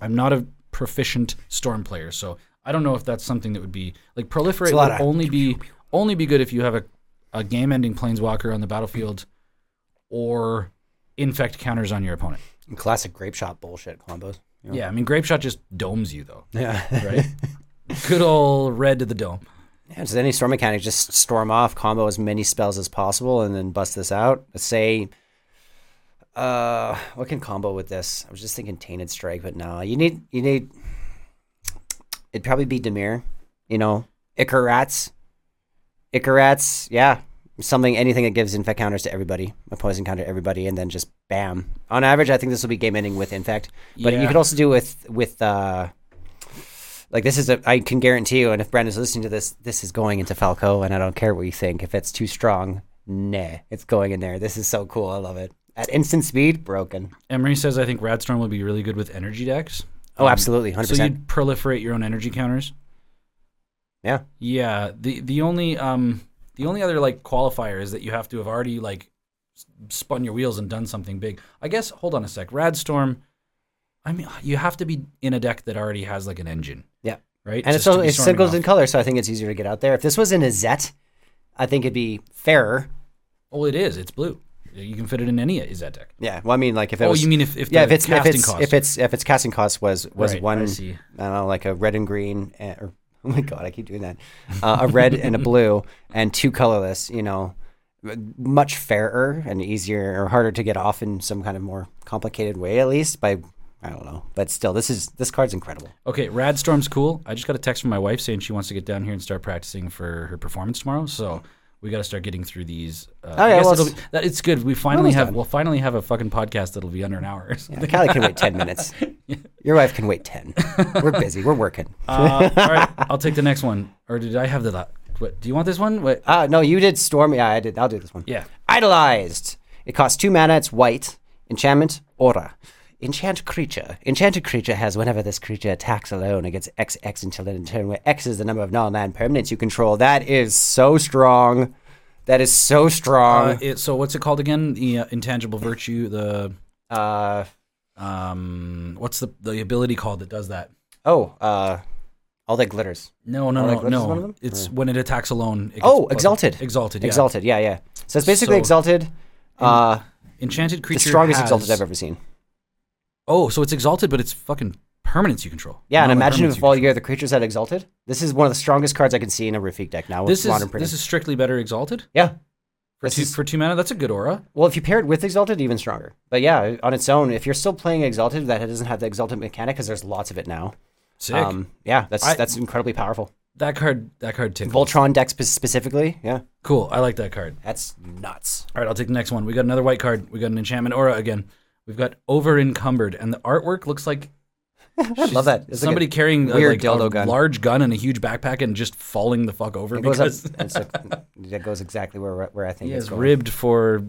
I'm not a proficient Storm player, so I don't know if that's something that would be like proliferate would only be only be good if you have a, a game-ending planeswalker on the battlefield or infect counters on your opponent. classic grape shot bullshit combos you know? Yeah, I mean Grape Shot just domes you though, yeah right? good old red to the dome. Yeah, so any storm mechanic, just storm off, combo as many spells as possible, and then bust this out. Let's say, uh, what can combo with this? I was just thinking Tainted Strike, but no, you need you need. It'd probably be Dimir, you know, Ichor Rats, Icarats, yeah, something anything that gives infect counters to everybody, a poison counter to everybody, and then just bam. On average, I think this will be game ending with infect, but you Yeah. could also do with with. uh like this is a I can guarantee you, and if Brandon's listening to this, this is going into Falco, and I don't care what you think. If it's too strong, nah, it's going in there. This is so cool. I love it. At instant speed, broken. Emery says I think Radstorm would be really good with energy decks. Oh, Um, absolutely, hundred So you'd proliferate your own energy counters. Yeah. Yeah. The the only um the only other like qualifier is that you have to have already like spun your wheels and done something big. I guess. Hold on a sec. Radstorm. I mean, you have to be in a deck that already has like an engine. Right. And it's Just so it's storming singles off. in color, so I think it's easier to get out there. If this was in Izzet, I think it'd be fairer. Oh, it is. It's blue. You can fit it in any Izzet deck. Yeah. Well, I mean, like if it Oh, was, you mean if if yeah, if it's if it's cost. if it's if its casting cost was was Right, one I see. I don't know, like a red and green, and, or oh my god, I keep doing that. Uh, a red and a blue, and two colorless. You know, much fairer and easier or harder to get off in some kind of more complicated way, at least by I don't know. But still, this is this card's incredible. Okay, Radstorm's cool. I just got a text from my wife saying she wants to get down here and start practicing for her performance tomorrow. So we got to start getting through these. Uh, Oh, I yeah, guess well, it'll it's- be, that, it's good. We finally have done. we'll finally have a fucking podcast that'll be under an hour. or something. Callie can wait 10 minutes. Your wife can wait 10. We're busy. We're working. Uh, all right, I'll take the next one. Or did I have the? What, do you want this one? What? Uh, no, you did Storm. Yeah, I did. I'll do this one. Yeah. Idolized. It costs two mana. It's white. Enchantment, Aura. Enchant creature. Enchanted creature has whenever this creature attacks alone, it gets X X until end of turn, where X is the number of non-land permanents you control. That is so strong. That is so Uh, strong. it, so what's it called again? The uh, intangible virtue. The Uh, um, what's the the ability called that does that? oh, uh, all that glitters. No, no, Oh, no, like, one of no. It's when it attacks alone. it gets Oh, Exalted. Exalted. Yeah. Exalted. Yeah, yeah. So it's basically So- exalted. Uh, Enchanted the creature. strongest has- exalted I've ever seen. Oh, so it's exalted, but it's fucking permanence you control. Yeah, and imagine if all year the creatures had exalted. This is one of the strongest cards I can see in a Rafiq deck now with This is modern printing. this is strictly better exalted yeah. for This two is- for two mana. That's a good aura. Well, if you pair it with Exalted, even stronger. But yeah, on its own, if you're still playing Exalted, that doesn't have the Exalted mechanic because there's lots of it now. Sick. Um, yeah, that's I- that's incredibly powerful. that card. That card tickles. Voltron deck spe- specifically, yeah, Cool. I like that card. that's nuts. All right, I'll take the next one. We got another white card. We got an enchantment aura again. We've got over encumbered, and the artwork looks like I love that. It's like somebody a- carrying a, like, a gun. large gun and a huge backpack and just falling the fuck over it goes up. because that goes exactly where where I think he it's is going. ribbed for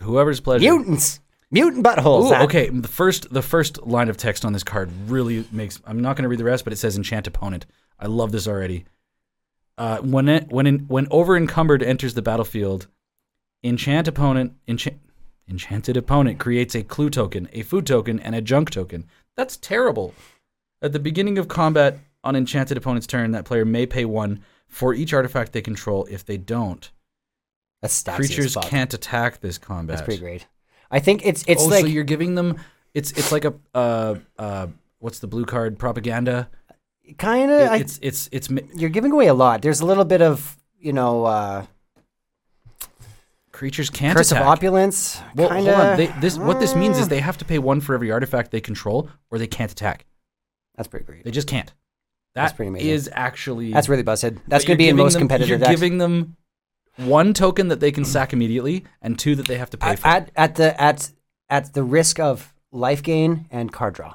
whoever's pleasure. Mutants, mutant buttholes. Ooh, okay, the first the first line of text on this card really makes. I'm not going to read the rest, but it says enchant opponent. I love this already. Uh, when it when in, when over encumbered enters the battlefield, enchant opponent enchant enchanted opponent creates a clue token, a food token, and a junk token. That's terrible. At the beginning of combat on enchanted opponent's turn, that player may pay one for each artifact they control. If they don't, That's creatures can't attack this combat. That's pretty great. I think it's it's oh, like so you're giving them it's it's like a uh uh what's the blue card propaganda? kind It- of. it's it's it's You're giving away a lot. There's a little bit of you know uh, creatures can't curse attack. of opulence. well, kinda, hold on. They, this what this means is Uh, they have to pay one for every artifact they control, or they can't attack. That's pretty great. They just can't. That's pretty amazing. is actually That's really busted. That's going to be in most them- competitive You're decks. giving them one token that they can sack immediately, and two that they have to pay at, for. at at the at at the risk of life gain and card draw.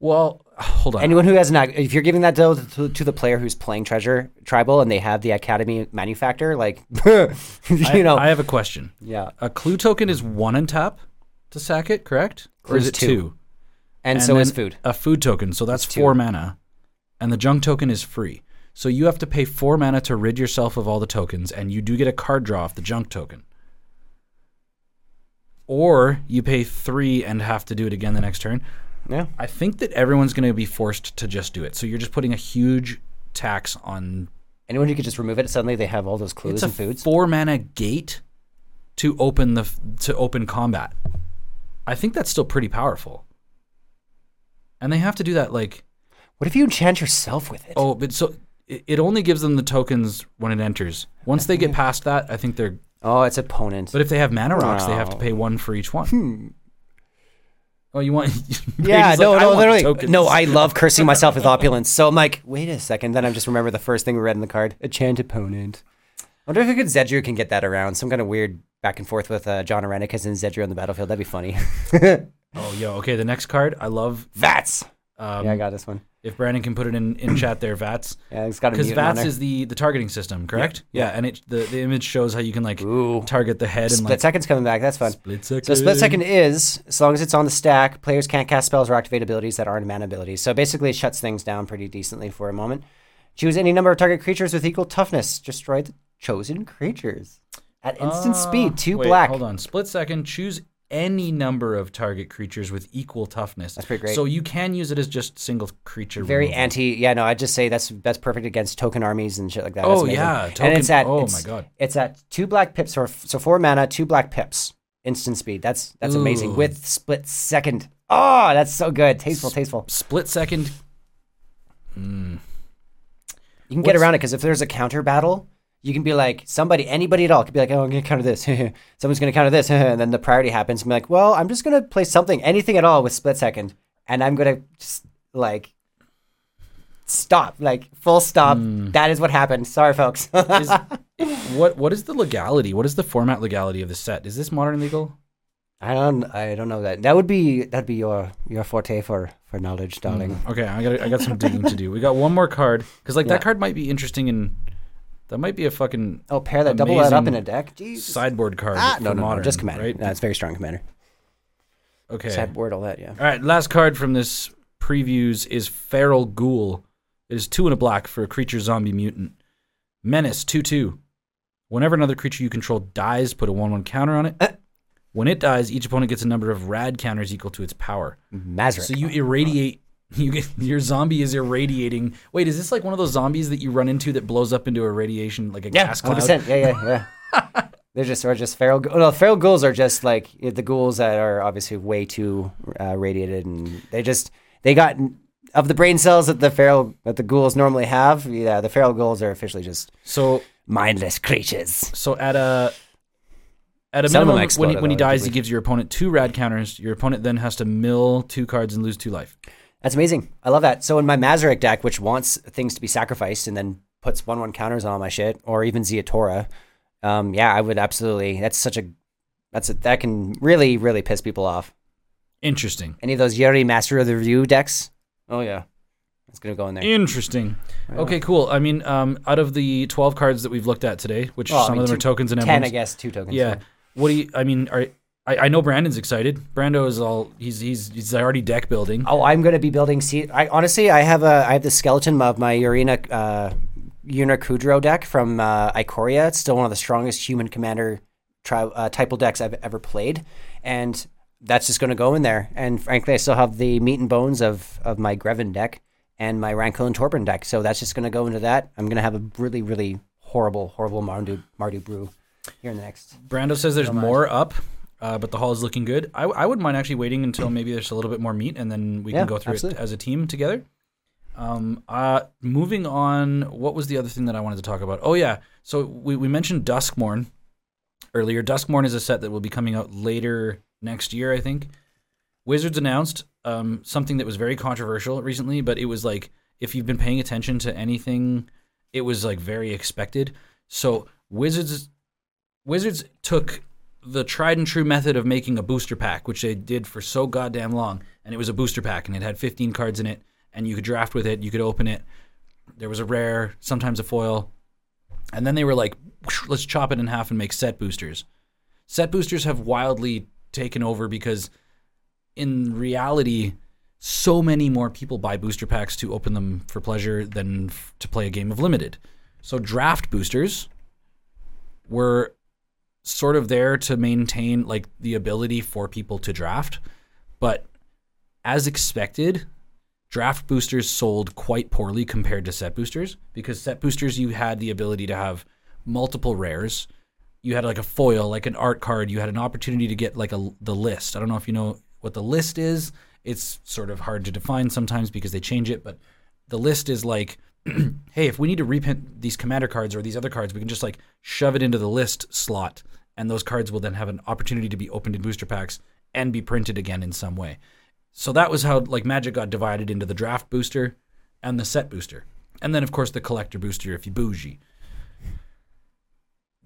Well, hold on. Anyone who has an if you're giving that deal to, to the player who's playing treasure tribal and they have the academy Manufactor, like you I, know, I have a question. yeah. A clue token is one on tap to sack it, correct? Or is it two. two? And, so is food. A food token, so that's four mana, and the junk token is free. So you have to pay four mana to rid yourself of all the tokens, and you do get a card draw off the junk token. Or you pay three and have to do it again the next turn. Yeah. I think that everyone's going to be forced to just do it. So you're just putting a huge tax on. Anyone who could just remove it suddenly they have all those clues It's a and foods. four mana gate to open the to open combat. I think that's still pretty powerful. And they have to do that like what if you enchant yourself with it? Oh, but so it, it only gives them the tokens when it enters. Once they get past that, I think they're. Oh, it's opponent. But if they have mana rocks, they have to pay one for each one. Hmm. Oh, you want? Yeah, no, like, no, I literally. tokens. No, I love cursing myself with opulence. So I'm like, wait a second. Then I just remember the first thing we read in the card: enchant opponent. I wonder if a good Zedruu can get that around. Some kind of weird back and forth with uh, Jon Irenicus and Zedruu on the battlefield. That'd be funny. Oh, yo, okay. The next card, I love. Vats. Um, yeah, I got this one. If Brandon can put it in, in chat there, Vats, Yeah, it's got a because mutant on Vats is the the targeting system, correct? Yeah, and it the, the image shows how you can like Ooh. target the head and Split like second's coming back. That's fun. split second. So split second is as long as it's on the stack, players can't cast spells or activate abilities that aren't mana abilities. So basically, it shuts things down pretty decently for a moment. Choose any number of target creatures with equal toughness. Destroy the chosen creatures at instant Uh, speed. Two wait, black. Hold on. Split second. Choose any number of target creatures with equal toughness. That's pretty great. So you can use it as just single creature. Very removal. anti. Yeah, no, I'd just say that's that's perfect against token armies and shit like that. Oh, yeah, and it's at oh, it's- my God. it's at two black pips or so four mana, two black pips, instant speed. That's that's amazing with split second. Oh, that's so good. Tasteful, tasteful. Split second. Hmm. You can get around it because if there's a counter battle, you can be like somebody, anybody at all, could be like, "Oh, I'm gonna counter this." Someone's gonna counter this, and then the priority happens. And be like, "Well, I'm just gonna play something, anything at all with split second, and I'm gonna just like stop. Like full stop. Hmm. That is what happened. Sorry, folks. Is, what what is the legality? What is the format legality of the set? Is this modern legal? I don't. I don't know that. That would be that'd be your your forte for for knowledge, darling. Okay, I got I got some digging to do. We got one more card because like Yeah. that card might be interesting and that might be a fucking Oh, pair that double that up in a deck. Jeez. sideboard card. Ah, no, no, modern, no, just commander. right? That's very strong commander. Okay. Sideboard, all that. Yeah. All right, last card from this previews is Feral Ghoul. It is two and a black for a creature zombie mutant. Menace, 2 2. Whenever another creature you control dies, put a 1 1 counter on it. Uh. When it dies, each opponent gets a number of rad counters equal to its power. So you irradiate. You get, your zombie is irradiating. Wait, is this like one of those zombies that you run into that blows up into a radiation like a yeah, gas cloud? percent. Yeah, yeah, yeah. They're just are just feral. No, feral ghouls are just like the ghouls that are obviously way too uh, radiated, and they just they got of the brain cells that the feral that the ghouls normally have. Yeah, the feral ghouls are officially just So mindless creatures. So at a at a Some minimum, when he, when he dies, he gives your opponent two rad counters. Your opponent then has to mill two cards and lose two life. That's amazing. I love that. So in my Mazirek deck, which wants things to be sacrificed and then puts one one counters on all my shit, or even Ziatora, um, yeah, I would absolutely. That's such a that's a, that can really really piss people off. Interesting. Any of those Yuri Master of the Review decks? Oh yeah, it's gonna go in there. Interesting. Okay, cool. I mean, um, out of the twelve cards that we've looked at today, which Well, I some mean, of them are tokens and Ten. I guess, two tokens. Yeah. What do you? I mean, are I, I know Brandon's excited. Brando is all he's he's he's already deck building. Oh, I'm gonna be building. See, I honestly, I have a, I have the skeleton of my Urina, uh, Una Kudro deck from uh, Ikoria. It's still one of the strongest human commander tri- uh, typal decks I've ever played, and that's just gonna go in there. And frankly, I still have the meat and bones of of my Greven deck and my Rankle and Torbran deck, so that's just gonna go into that. I'm gonna have a really, really horrible, horrible Mardu Mardu brew here in the next. Brando says there's more up, uh, but the hall is looking good. I, I wouldn't mind actually waiting until maybe there's a little bit more meat, and then we Yeah, can go through absolutely. it as a team together. Um, uh, moving on, what was the other thing that I wanted to talk about? Oh yeah, so we, we mentioned Duskmourn earlier. Duskmourn is a set that will be coming out later next year, I think. Wizards announced um, something that was very controversial recently, but it was like if you've been paying attention to anything, it was like very expected. So Wizards Wizards took the tried and true method of making a booster pack, which they did for so goddamn long, and it was a booster pack, and it had 15 cards in it, and you could draft with it, you could open it. There was a rare, sometimes a foil, and then they were like, let's chop it in half and make set boosters. Set boosters have wildly taken over because, in reality, so many more people buy booster packs to open them for pleasure than f- to play a game of limited. So draft boosters were sort of there to maintain like the ability for people to draft, but as expected, draft boosters sold quite poorly compared to set boosters because set boosters you had the ability to have multiple rares. You had like a foil, like an art card. You had an opportunity to get like a the list. I don't know if you know what the list is. It's sort of hard to define sometimes because they change it, but the list is like hey, if we need to reprint these commander cards or these other cards, we can just like shove it into the list slot, and those cards will then have an opportunity to be opened in booster packs and be printed again in some way. So that was how like Magic got divided into the draft booster and the set booster, and then of course the collector booster if you bougie.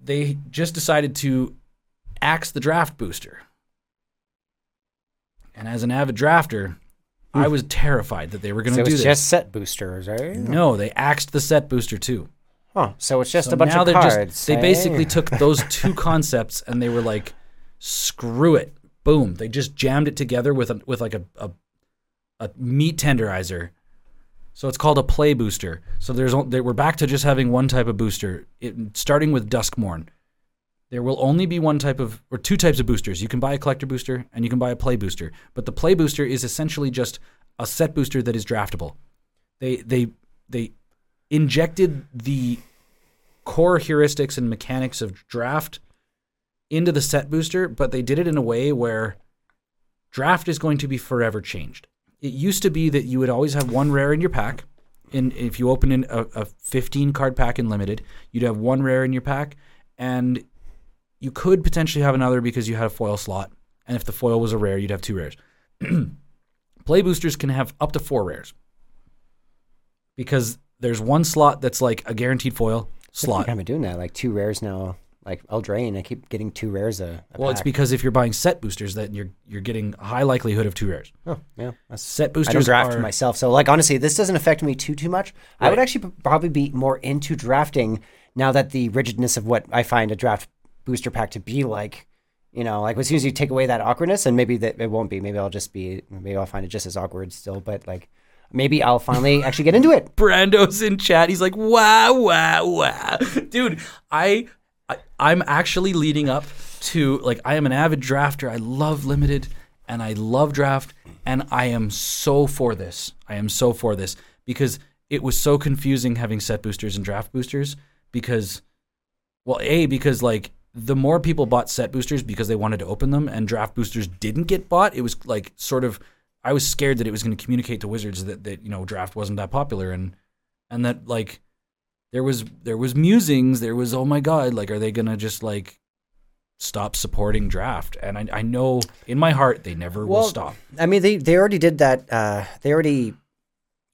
They just decided to axe the draft booster, and as an avid drafter, I was terrified that they were going So to do it's this. just set boosters, right? No, they axed the set booster too. Huh. So it's just So a bunch now of they're cards. just they eh? basically took those two concepts and they were like, screw it, boom. They just jammed it together with a with like a a, a meat tenderizer. So it's called a play booster. So there's on- they, we're back to just having one type of booster, it, starting with Duskmourn. There will only be one type of or two types of boosters. You can buy a collector booster and you can buy a play booster. But the play booster is essentially just a set booster that is draftable. They they they injected the core heuristics and mechanics of draft into the set booster, but they did it in a way where draft is going to be forever changed. It used to be that you would always have one rare in your pack. And if you open a, a 15 card pack in limited, you'd have one rare in your pack, and you could potentially have another because you had a foil slot. And if the foil was a rare, you'd have two rares. Play boosters can have up to four rares because there's one slot that's like a guaranteed foil slot. I'm doing that. Like two rares now. Like Eldraine, I keep getting two rares a, a Well, it's because if you're buying set boosters, that you're you're getting a high likelihood of two rares. Oh, yeah. That's, Set I boosters don't draft are myself, so like honestly, this doesn't affect me too too much. I would actually probably be more into drafting now that the rigidness of what I find a draft booster pack to be like. You know, like as soon as you take away that awkwardness, and maybe that it won't be. Maybe I'll just be. Maybe I'll find it just as awkward still. But like, maybe I'll finally actually get into it. Brando's in chat. He's like, wow, wow, wow, dude. I, I I'm actually leading up to like I am an avid drafter. I love limited and I love draft, and I am so for this. I am so for this because it was so confusing having set boosters and draft boosters because, well, a because like the more people bought set boosters because they wanted to open them and draft boosters didn't get bought, it was like sort of I was scared that it was going to communicate to Wizards that, that you know draft wasn't that popular and and that like there was there was musings there was oh my god like are they going to just like stop supporting draft and I, I know in my heart they never will stop I mean, they they already did that. Uh, they already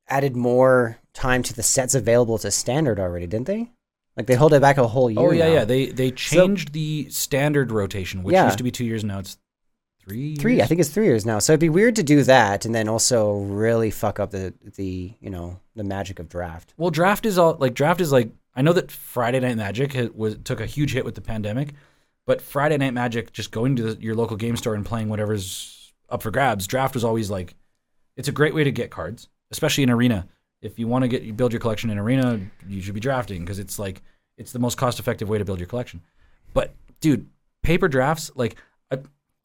added more time to the sets available to standard already, didn't they? Like they hold it back a whole oh, year. oh yeah now. yeah they they changed the standard rotation which Yeah. used to be two years now it's three Three, I think it's three years now. So it'd be weird to do that and then also really fuck up the the you know the magic of draft. Well, draft is all like draft is like I know that Friday Night Magic was took a huge hit with the pandemic, but Friday Night Magic just going to the, your local game store and playing whatever's up for grabs. Draft was always like it's a great way to get cards, especially in arena. If you want to get you build your collection in arena, you should be drafting because it's like it's the most cost effective way to build your collection. But dude, paper drafts like I,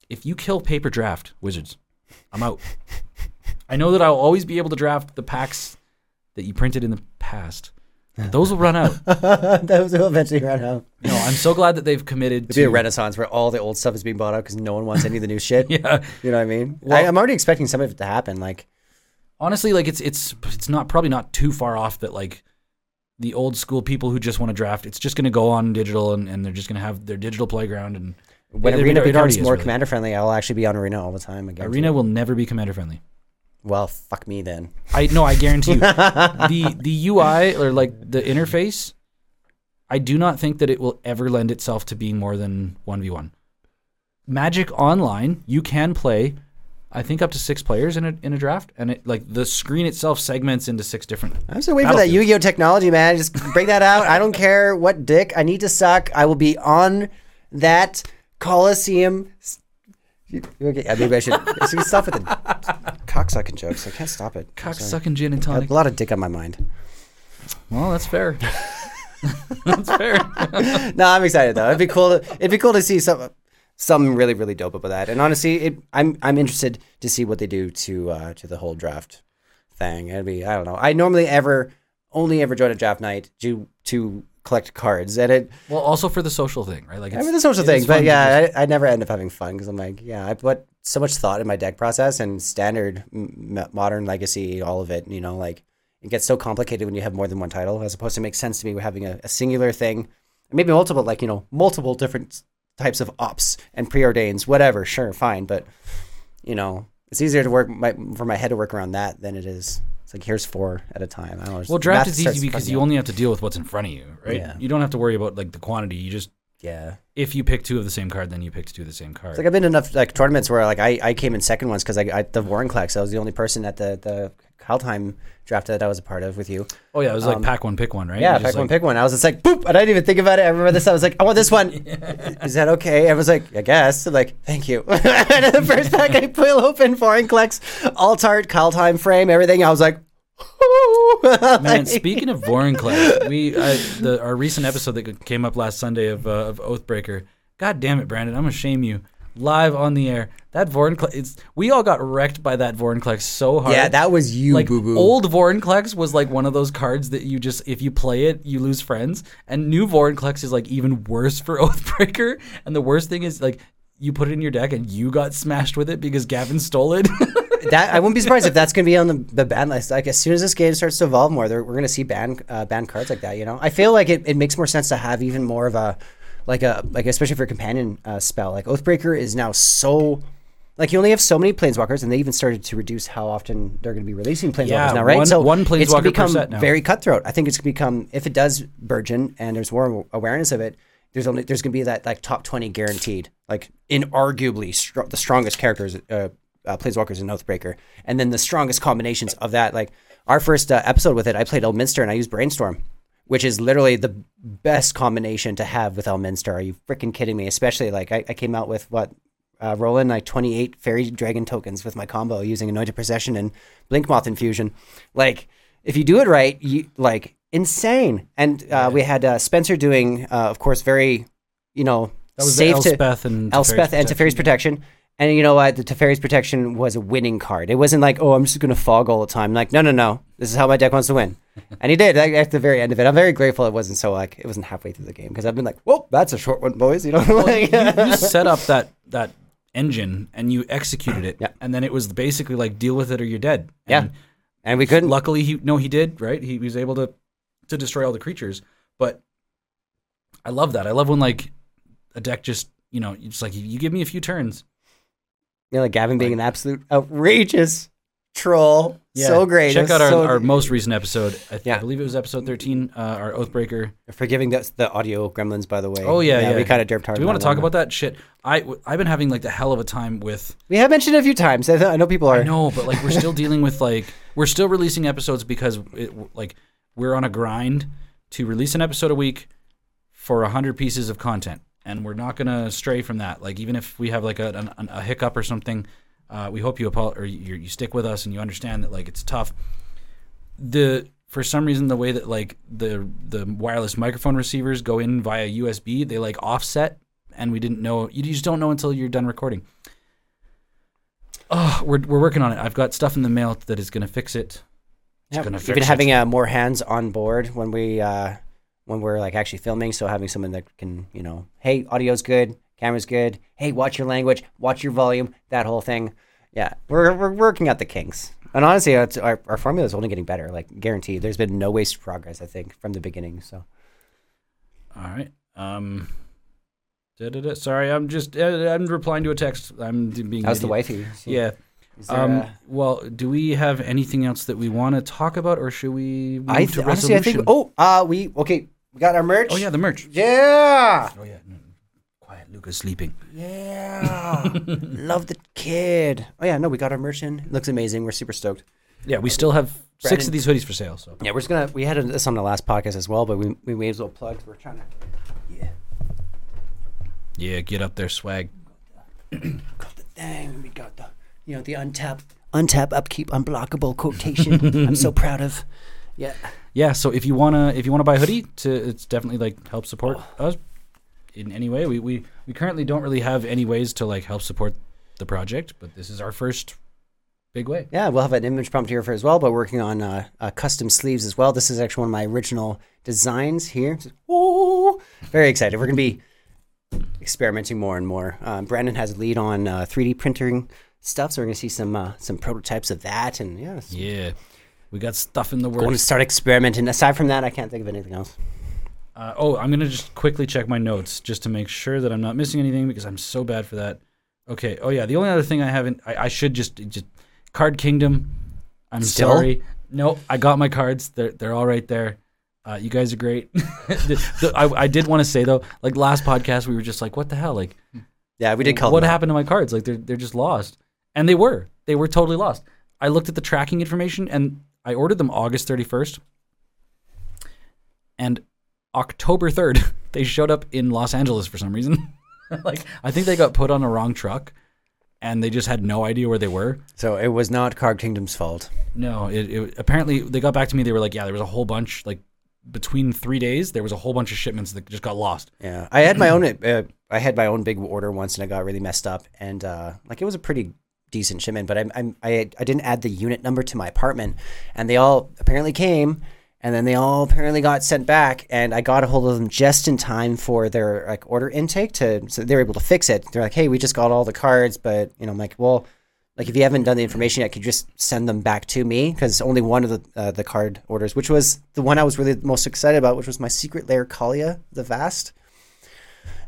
if you kill paper draft Wizards, I'm out. I know that I'll always be able to draft the packs that you printed in the past. Those will run out. Those will eventually run out. No, I'm so glad that they've committed It'd to be a renaissance where all the old stuff is being bought out because no one wants any of the new shit. Yeah. You know what I mean? Well- I, I'm already expecting some of it to happen. Like, Honestly, like it's it's it's not probably not too far off that like the old school people who just want to draft, it's just going to go on digital and, and they're just going to have their digital playground and when it- Arena it becomes more really. commander friendly, I'll actually be on Arena all the time again. Arena will never be commander friendly. Well, fuck me then. I no, I guarantee you. the the UI or like the interface, I do not think that it will ever lend itself to being more than one v one. Magic Online, you can play, I think up to six players in a in a draft, and it like the screen itself segments into six different. I'm still waiting for that. Yu-Gi-Oh technology, man. Just break that out. I don't care what dick I need to suck. I will be on that Coliseum. Okay, yeah, maybe I should, I should stop with the cocksucking jokes. I can't stop it. I'm Cock sucking gin and tonic. a lot of dick on my mind. Well, that's fair. that's fair. no, I'm excited though. It'd be cool. To, it'd be cool to see some something really, really dope about that. And honestly, it, I'm I'm interested to see what they do to uh, to the whole draft thing. It'd be I don't know. I normally ever only ever join a draft night to to collect cards, and it well, also for the social thing, right? Like I mean the social thing, but yeah, just- I, I never end up having fun because I'm like, yeah, I put so much thought in my deck process and standard, m- modern, legacy, all of it. You know, like it gets so complicated when you have more than one title, as opposed to make sense to me having a, a singular thing, maybe multiple, like you know, multiple different types of ops and preordains, whatever. Sure, fine, but you know, it's easier to work my, for my head to work around that than it is. It's like here's four at a time. I don't know. well, draft is easy because you only have to deal with what's in front of you, right? Yeah. You don't have to worry about like the quantity. You just yeah. if you pick two of the same card, then you pick two of the same card. It's like I've been in enough like tournaments where like I, I came in second once because I, I the Vorinclex. I was the only person at the the Kaldheim draft that I was a part of with you. oh yeah, it was like um, pack one, pick one, right? Yeah, pack one, like- pick one. I was just like boop, and I didn't even think about it. I remember this. I was like, I want this one. Is that okay? I was like, I guess. I'm like, thank you. and the first pack I pull open Vorinclex, alt art, Kaldheim frame, everything. I was like. Man, speaking of Vorinclex, we I, the our recent episode that came up last Sunday of uh, of Oathbreaker. God damn it, Brandon! I'm gonna shame you live on the air. That Vorinclex, it's we all got wrecked by that Vorinclex so hard. yeah, that was you, like boo boo. old Vorinclex was like one of those cards that you just if you play it you lose friends, and new Vorinclex is like even worse for Oathbreaker. And the worst thing is like you put it in your deck and you got smashed with it because Gavin stole it. that I wouldn't be surprised if that's going to be on the, the ban list. Like as soon as this game starts to evolve more, we're going to see ban uh, ban cards like that. You know, I feel like it, it makes more sense to have even more of a like a like especially for a companion uh, spell. Like Oathbreaker is now so Like you only have so many planeswalkers, and they even started to reduce how often they're going to be releasing planeswalkers Yeah, now, right? one- so one it's planeswalker per become very cutthroat. I think it's going to become if it does burgeon and there's more awareness of it. There's only there's to be that like top twenty guaranteed, like inarguably str- the strongest characters, uh, uh, planeswalkers in Oathbreaker, and then the strongest combinations of that. Like our first uh, episode with it, I played Elminster and I used Brainstorm which is literally the best combination to have with Elminster. Are you freaking kidding me? Especially like I, I came out with what uh, rolling like 28 fairy dragon tokens with my combo using anointed procession and blink moth infusion. Like if you do it right, you like insane. And uh, we had uh, Spencer doing, uh, of course, very you know That was safe the to Elspeth and Elspeth and Teferi's protection. And you know what? The Teferi's protection was a winning card. It wasn't like, oh, I'm just going to fog all the time. Like, no, no, no. This is how my deck wants to win. And he did like, at the very end of it. I'm very grateful it wasn't so like it wasn't halfway through the game because I've been like, whoa, that's a short one, boys. You know, like, you, you set up that that engine and you executed it, Yeah. and then it was basically like deal with it or you're dead. Yeah. And and we couldn't. luckily, he no, he did right. He was able to to destroy all the creatures. But I love that. I love when like a deck just you know it's like you give me a few turns. Know, like Gavin being an absolute outrageous troll. Yeah. So great. Check out our, so- our most recent episode. I, th- Yeah. I believe it was episode thirteen. Uh, our Oathbreaker. Forgiving the, the audio gremlins, by the way. Oh yeah, yeah. We kind of derped hard. Do we want to talk about that shit? I w- I've been having like the hell of a time with We have mentioned it a few times. I, th- I know people are. I know, but like we're still dealing with like we're still releasing episodes because it, like we're on a grind to release an episode a week for a hundred pieces of content, and we're not gonna stray from that. Like even if we have like a, an, a hiccup or something, uh, we hope you apo- or you, you stick with us and you understand that like it's tough. The for some reason the way that like the the wireless microphone receivers go in via USB, they like offset, and we didn't know. You just don't know until you're done recording. Oh, we're we're working on it. I've got stuff in the mail that is going to fix it. Yeah, gonna Even having uh, more hands on board when we uh, when we're like actually filming, so having someone that can you know, hey, audio's good, camera's good. Hey, watch your language, watch your volume, that whole thing. Yeah, we're we're working out the kinks. And honestly, it's, our our formula is only getting better. Like guaranteed, there's been no waste of progress. I think from the beginning. So All right. Um. da-da-da. Sorry, I'm just uh, I'm replying to a text. I'm being. how's the wifey? Yeah. Um. uh, Well, do we have anything else that we want to talk about, or should we move I to th- honestly, I think. Oh, uh, we okay. We got our merch. Oh yeah, the merch. yeah. Oh yeah. no, Quiet. Luca's sleeping. Yeah. Love the kid. Oh yeah, no, we got our merch in. Looks amazing. We're super stoked. Yeah, we still have six of these hoodies for sale. So Yeah, we're just gonna. We had this on the last podcast as well, but we we may as well plug. We're trying to. Yeah, yeah, get up there, swag. got the thing. We got the you know the untap untap upkeep unblockable quotation. I'm so proud of. Yeah. yeah so if you wanna if you wanna buy a hoodie to it's definitely like help support Oh. us in any way we, we we currently don't really have any ways to like help support the project but this is our first big way Yeah, we'll have an image prompt here for as well, but working on uh, uh, custom sleeves as well. This is actually one of my original designs here. Ooh, very excited. We're going to be experimenting more and more. Um, Brandon has a lead on uh, 3D printing stuff, so we're going to see some uh, some prototypes of that. And yeah, yeah we got stuff in the going to start experimenting. Aside from that, I can't think of anything else. uh, oh i'm gonna just quickly check my notes just to make sure that i'm not missing anything because i'm so bad for that okay oh yeah the only other thing i haven't i, I should just just card kingdom i'm Still? sorry no i got my cards they're, they're all right there uh, you guys are great. The- the- I, I did want to say though, like last podcast, we were just like, "What the hell? Like, Yeah, we did call what happened to my cards? Like, they're they're just lost." And they were. They were totally lost. I looked at the tracking information, and I ordered them August thirty first, and October third, they showed up in Los Angeles for some reason. like, I think they got put on a wrong truck, and they just had no idea where they were. So it was not Card Kingdom's fault. No, it, it apparently they got back to me. They were like, "Yeah, there was a whole bunch like." Between three days, there was a whole bunch of shipments that just got lost. Yeah, I had my own. Uh, I had my own big order once, and I got really messed up. And uh, like it was a pretty decent shipment, but I'm, I'm I I didn't add the unit number to my apartment, and they all apparently came, and then they all apparently got sent back, and I got a hold of them just in time for their like order intake to so they were able to fix it. They're like, hey, we just got all the cards, but you know, I'm like, well. Like if you haven't done the information yet, could you just send them back to me because only one of the uh, the card orders, which was the one I was really most excited about, which was my Secret Lair Kaalia the Vast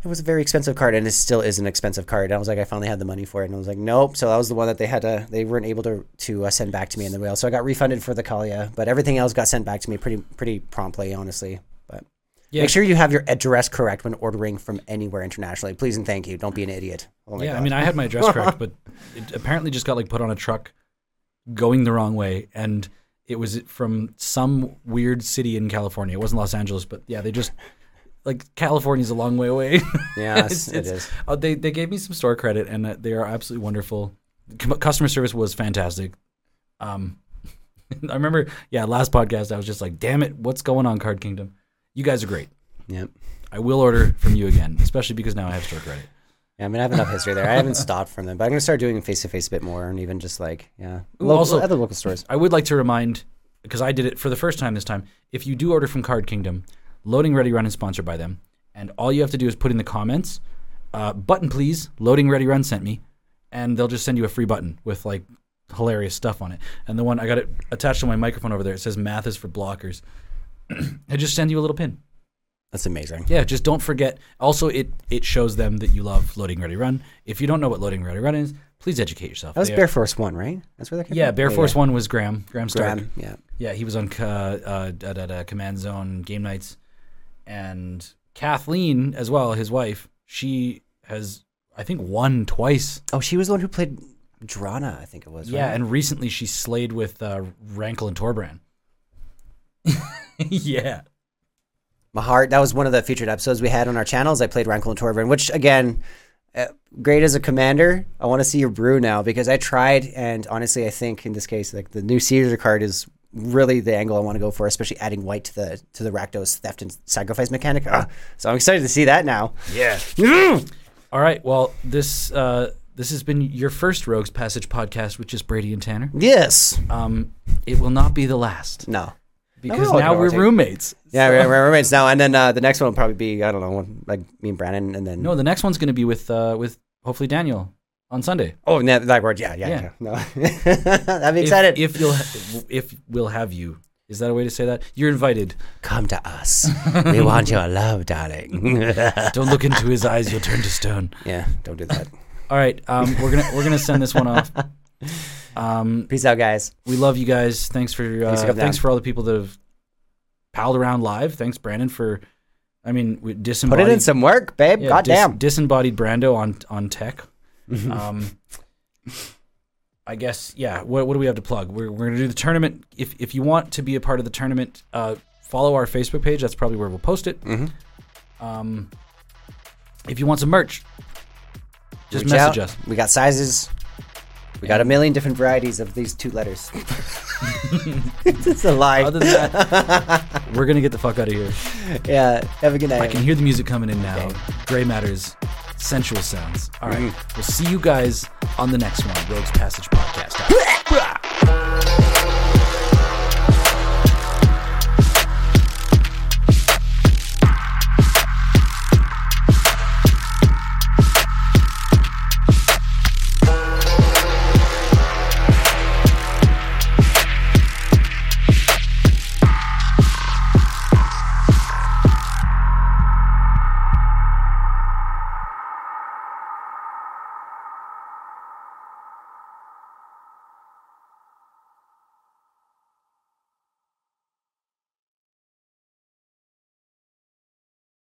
it was a very expensive card, and it still is an expensive card. And I was like, I finally had the money for it, and I was like, nope. So that was the one that they had to, they weren't able to to uh, send back to me in the mail. So I got refunded for the Kaalia, but everything else got sent back to me pretty pretty promptly, honestly. But Yeah. make sure you have your address correct when ordering from anywhere internationally, please and thank you. Don't be an idiot. Oh yeah, I mean, I had my address correct, but it apparently just got like put on a truck going the wrong way, and it was from some weird city in California. It wasn't Los Angeles, but yeah, they just like California's a long way away. Yes, it is. Uh, they they gave me some store credit, and uh, they are absolutely wonderful. Customer service was fantastic. Um, I remember, yeah, last podcast I was just like, "Damn it, what's going on, Card Kingdom? You guys are great. Yep. I will order from you again, especially because now I have store credit." Yeah, I mean, I have enough history there. I haven't stopped from them, but I'm gonna start doing face to face a bit more, and even just like, yeah, Ooh, local, also- other local stores. I would like to remind, because I did it for the first time this time, if you do order from Card Kingdom, Loading Ready Run is sponsored by them. And all you have to do is put in the comments, uh, button please, Loading Ready Run sent me. And they'll just send you a free button with like hilarious stuff on it. And the one, I got it attached to my microphone over there. It says math is for blockers. I just send you a little pin. That's amazing. Yeah, just don't forget. Also, it it shows them that you love Loading Ready Run. If you don't know what Loading Ready Run is, please educate yourself. That was They are- Bear Force One, right? That's where that came Yeah, from? Bear Force One was Graham. Graham Stark. Graham, yeah. Yeah, he was on uh, uh, da, da, da, Command Zone game nights, and Kathleen as well, his wife. She has, I think, won twice. Oh, she was the one who played Drana, I think it was. Yeah, right? and recently she slayed with uh, Rankle and Torbran. yeah, My heart. that was one of the featured episodes we had on our channels. I played Rankle and Torbran, which again, uh, great as a commander. I want to see your brew now because I tried, and honestly, I think in this case, like the new Caesar card is really the angle I want to go for, especially adding white to the to the Rakdos theft and sacrifice mechanic. Ah, so I'm excited to see that now. yeah. All right. Well, this uh, this has been your first Rogues Passage podcast, which is Brady and Tanner. Yes. Um, it will not be the last No. because we're now we're rotate. roommates. Yeah, we're, we're roommates now, and then uh, the next one will probably be I don't know, like me and Brandon, and then No, the next one's going to be with uh, with hopefully Daniel on Sunday. oh, no, that word, yeah, yeah, Yeah. yeah. No, I'd be If- excited. If, you'll, ha- if we'll have you, is that a way to say that? You're invited. Come to us. we want your love, darling. Don't look into his eyes; you'll turn to stone. yeah, don't do that. All right, um, we're gonna we're gonna send this one off. Um, Peace out, guys. we love you guys. Thanks for uh, Thanks for thanks for all the people that have palled around live. Thanks, Brandon, for. I mean, we Put disembodied. it in some work, babe. yeah, God dis- disembodied Brando on on tech. Um, I guess yeah. What, what do we have to plug? We're, we're gonna do the tournament. If if you want to be a part of the tournament, uh, follow our Facebook page. That's probably where we'll post it. Mhm. Um, if you want some merch, just Reach message out. us. We got sizes. We got a million different varieties of these two letters. it's a lie. Other than that, we're gonna get the fuck out of here. yeah. Have a good night. I can hear the music coming in now. Okay. Grey Matters, sensual sounds. All right, Mhm. we'll see you guys on the next one, Rogues Passage Podcast.